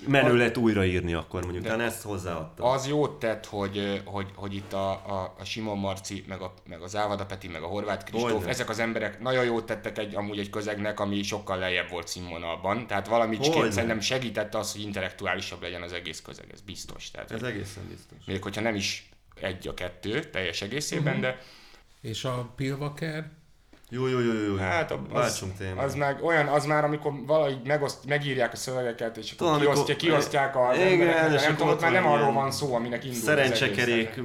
Menő lett újraírni akkor mondjuk, de ezt hozzáadta. Az jót tett, hogy, hogy, hogy itt a, a, a Simon Marci, meg, a, meg az Ávada Peti, meg a Horváth Kristóf, Hogyne. ezek az emberek nagyon jót tettek egy, amúgy egy közegnek, ami sokkal lejjebb volt színvonalban. Tehát valamit Hogyne. szerintem segítette az, hogy intellektuálisabb legyen az egész közeg, ez biztos. Tehát, Ez egészen biztos. még hogyha nem is egy a kettő teljes egészében, Mhm. de És a Pilvaker? Jó, jó, jó, jó. hát az, Váltsunk témát. az, meg olyan, az már amikor valahogy megoszt, megírják a szövegeket, és akkor Tudom, kiosztják, kiosztják az Igen, embereknek, és nem akkor tudom, ott már nem arról van szó, aminek indul az szerencsekerék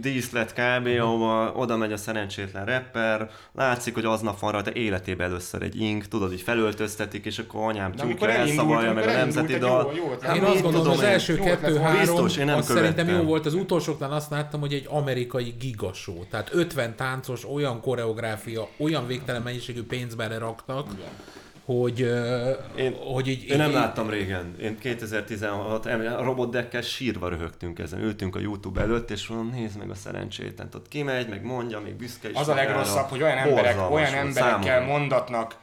díszlet kb, ahova oda megy a szerencsétlen rapper, látszik, hogy aznap van rajta életében először egy ink, tudod, így felöltöztetik, és akkor anyám tyúkja elszavalja meg a nemzeti dal. jó- jó ötlet. Hát Én azt gondolom, az első kettő-három, biztos, én nem az szerintem jó volt. Az utolsóknál azt láttam, hogy egy amerikai gigasó. Tehát 50 táncos, olyan koreográfia, olyan végtelen mennyiségű pénzbe raktak, hogy, Én- hogy így, Én nem így- láttam régen. Én 2016 em- a robotdekkel sírva röhögtünk ezen. Ültünk a YouTube előtt, és mondom, nézd meg a szerencsétlen. Ott kimegy, meg mondja, még büszke is Az a legrosszabb, hogy olyan emberek, olyan emberekkel számomra. mondatnak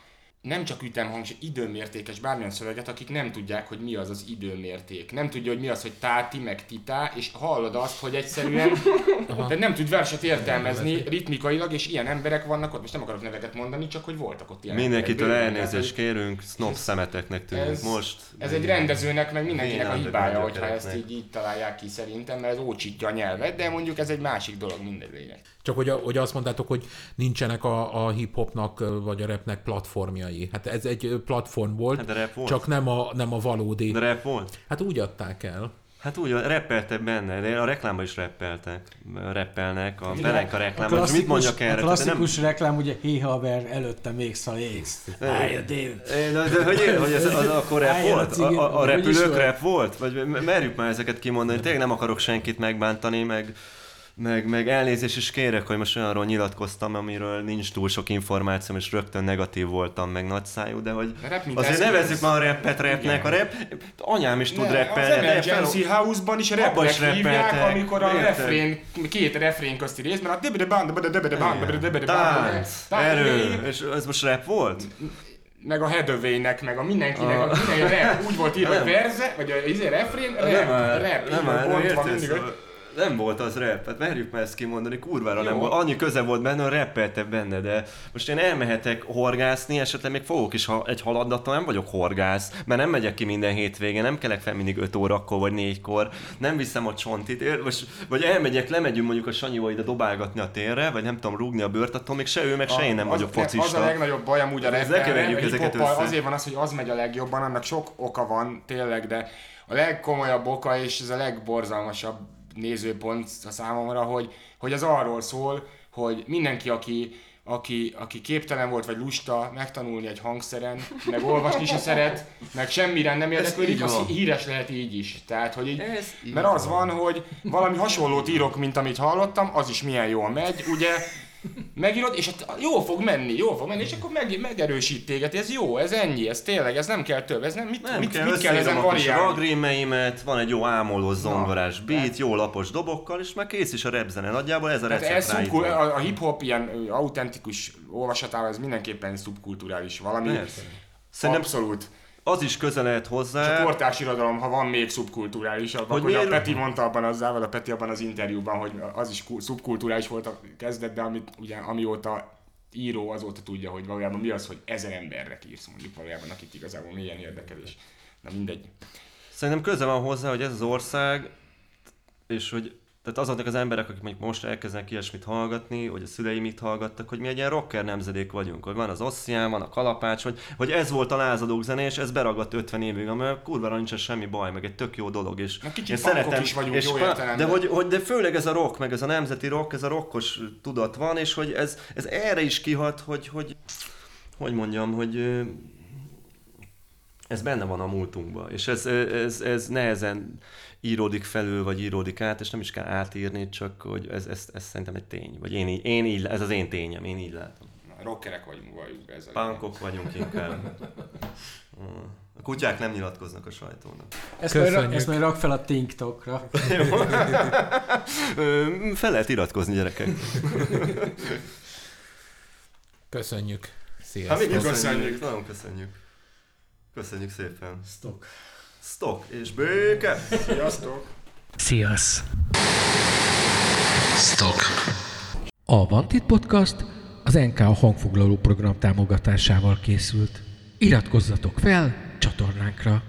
nem csak ütemhang, és időmértékes bármilyen szöveget, akik nem tudják, hogy mi az az időmérték. Nem tudja, hogy mi az, hogy táti, meg titá, és hallod azt, hogy egyszerűen de nem tud verset értelmezni ritmikailag, és ilyen emberek vannak ott. Most nem akarok neveket mondani, csak hogy voltak ott ilyen Mindenkitől elnézést kérünk, snob szemeteknek tűnünk ez- most. Ez egy rendezőnek, meg mindenkinek a hibája, hogyha ezt így, így találják ki szerintem, mert ez ócsítja a nyelvet, de mondjuk ez egy másik dolog, mindegy lényeg. Csak hogy, hogy azt mondtátok, hogy nincsenek a, a hip-hopnak vagy a rapnek platformjai. Hát ez egy platform volt, Hát de rap volt. csak nem a, nem a valódi. De rap volt? Hát úgy adták el. Hát úgy, rappeltek benne, de a reklámban is rappeltek. Rappelnek, a Belenka A reklámban. Most mit mondjak erre? a Tehát nem- klasszikus reklám ugye héha haver, előtte még. É, De, de hogy, hogy ez az akkor rap volt? A, a, a repülők volt? rap volt? Vagy merjük már ezeket kimondani. Tényleg nem akarok senkit megbántani, meg, meg, meg elnézést is kérek, hogy most olyanról nyilatkoztam, amiről nincs túl sok információm, és rögtön negatív voltam, meg nagyszájú, de hogy A rap azért nevezzük már a rappet rapnek. A rap, anyám is tud Ne, rappelni. Az Emergency fel- House-ban is rapnek hívják, amikor a refrén, két refrén közti részben a debede band, debede debede band, debede band, erő, és ez most rap volt? meg a Headway-nek, meg a mindenkinek, a minden rap. Úgy volt írva, hogy verze, vagy a izé refrén, rap, nem rap, nem így bontva mindig, hogy- Szóval nem volt az rap, hát merjük már ezt kimondani, kurvára nem Jó. volt. Annyi köze volt benne, hogy rappelte benne, de most én elmehetek horgászni, esetleg még fogok is ha egy haladdattal, nem vagyok horgász, mert nem megyek ki minden hétvégén, nem kelek fel mindig 5 órakor vagy 4-kor, nem viszem a csontit, most, vagy elmegyek, lemegyünk mondjuk a Sanyival ide dobálgatni a térre, vagy nem tudom, rúgni a bőrt, attól még se ő, meg se én nem az, vagyok Az a focista. legnagyobb baj amúgy a Ez ne a ezeket össze. azért van az, hogy az megy a legjobban, annak sok oka van tényleg, de a legkomolyabb oka, és ez a legborzalmasabb nézőpont a számomra, hogy, hogy az arról szól, hogy mindenki, aki, aki, aki képtelen volt, vagy lusta megtanulni egy hangszeren, meg olvasni se szeret, meg semmire nem érdeklődik, az híres lehet így is. Tehát, hogy így mert az van, hogy valami hasonlót írok, mint amit hallottam, az is milyen jól megy, ugye megírod, és hát jó fog menni, jó fog menni, és akkor meg, megerősít téged, ez jó, ez ennyi, ez tényleg, ez nem kell több, ez nem, mit, Nem mit, kell, mit kell ezen a variálni? ragrímeimet, van egy jó ámoló zongorás beat, tehát- jó lapos dobokkal, és már kész is a repzene. Nagyjából ez a Tehát recept ez szubkul, a, a hip-hop ilyen autentikus olvasatával, ez mindenképpen szubkulturális valami. Persze. Szerintem Abszolút. Az is köze lehet És a hozzá, kortárs irodalom, ha van még szubkulturálisabb, Hogy hogy a Peti mondta abban az a Peti abban az interjúban, hogy az is ku- szubkulturális volt a kezdetben, amit ugye amióta író azóta tudja, hogy valójában mi az, hogy ezer emberre írsz mondjuk valójában, akit igazából milyen érdekel, és na mindegy. szerintem köze van hozzá, hogy ez az ország, és hogy tehát azoknak az emberek, akik mondjuk most elkezdenek ilyesmit hallgatni, hogy a szüleim itt hallgattak, hogy mi egy ilyen rocker nemzedék vagyunk, hogy van az Ossian, van a Kalapács, hogy, hogy ez volt a lázadók zene, és ez beragadt 50 évig, ami kurva nincsen semmi baj, meg egy tök jó dolog, és Na, kicsit punkok is vagyunk, jó pa- értelemben. de, hogy, hogy, de főleg ez a rock, meg ez a nemzeti rock, ez a rockos tudat van, és hogy ez, ez erre is kihat, hogy, hogy hogy mondjam, hogy ez benne van a múltunkban, és ez, ez, ez nehezen íródik felül, vagy íródik át, és nem is kell átírni, csak hogy ez, ez, ez szerintem egy tény. Vagy én, így- én így, ez az én tényem, én így látom. Na, rockerek vagyunk, valljuk ez a Punkok vagyunk inkább. A kutyák nem nyilatkoznak a sajtónak. Ezt majd, Köszönjük. ezt majd rak fel a TikTokra. Fel lehet iratkozni, gyerekek. Köszönjük. Hát Sziasztok. köszönjük, Köszönjük. nagyon köszönjük. Köszönjük szépen. Stock. Stock és béke! Sziasztok! Sziasz! Stock. A Vantit Podcast az NK hangfoglaló program támogatásával készült. Iratkozzatok fel csatornánkra!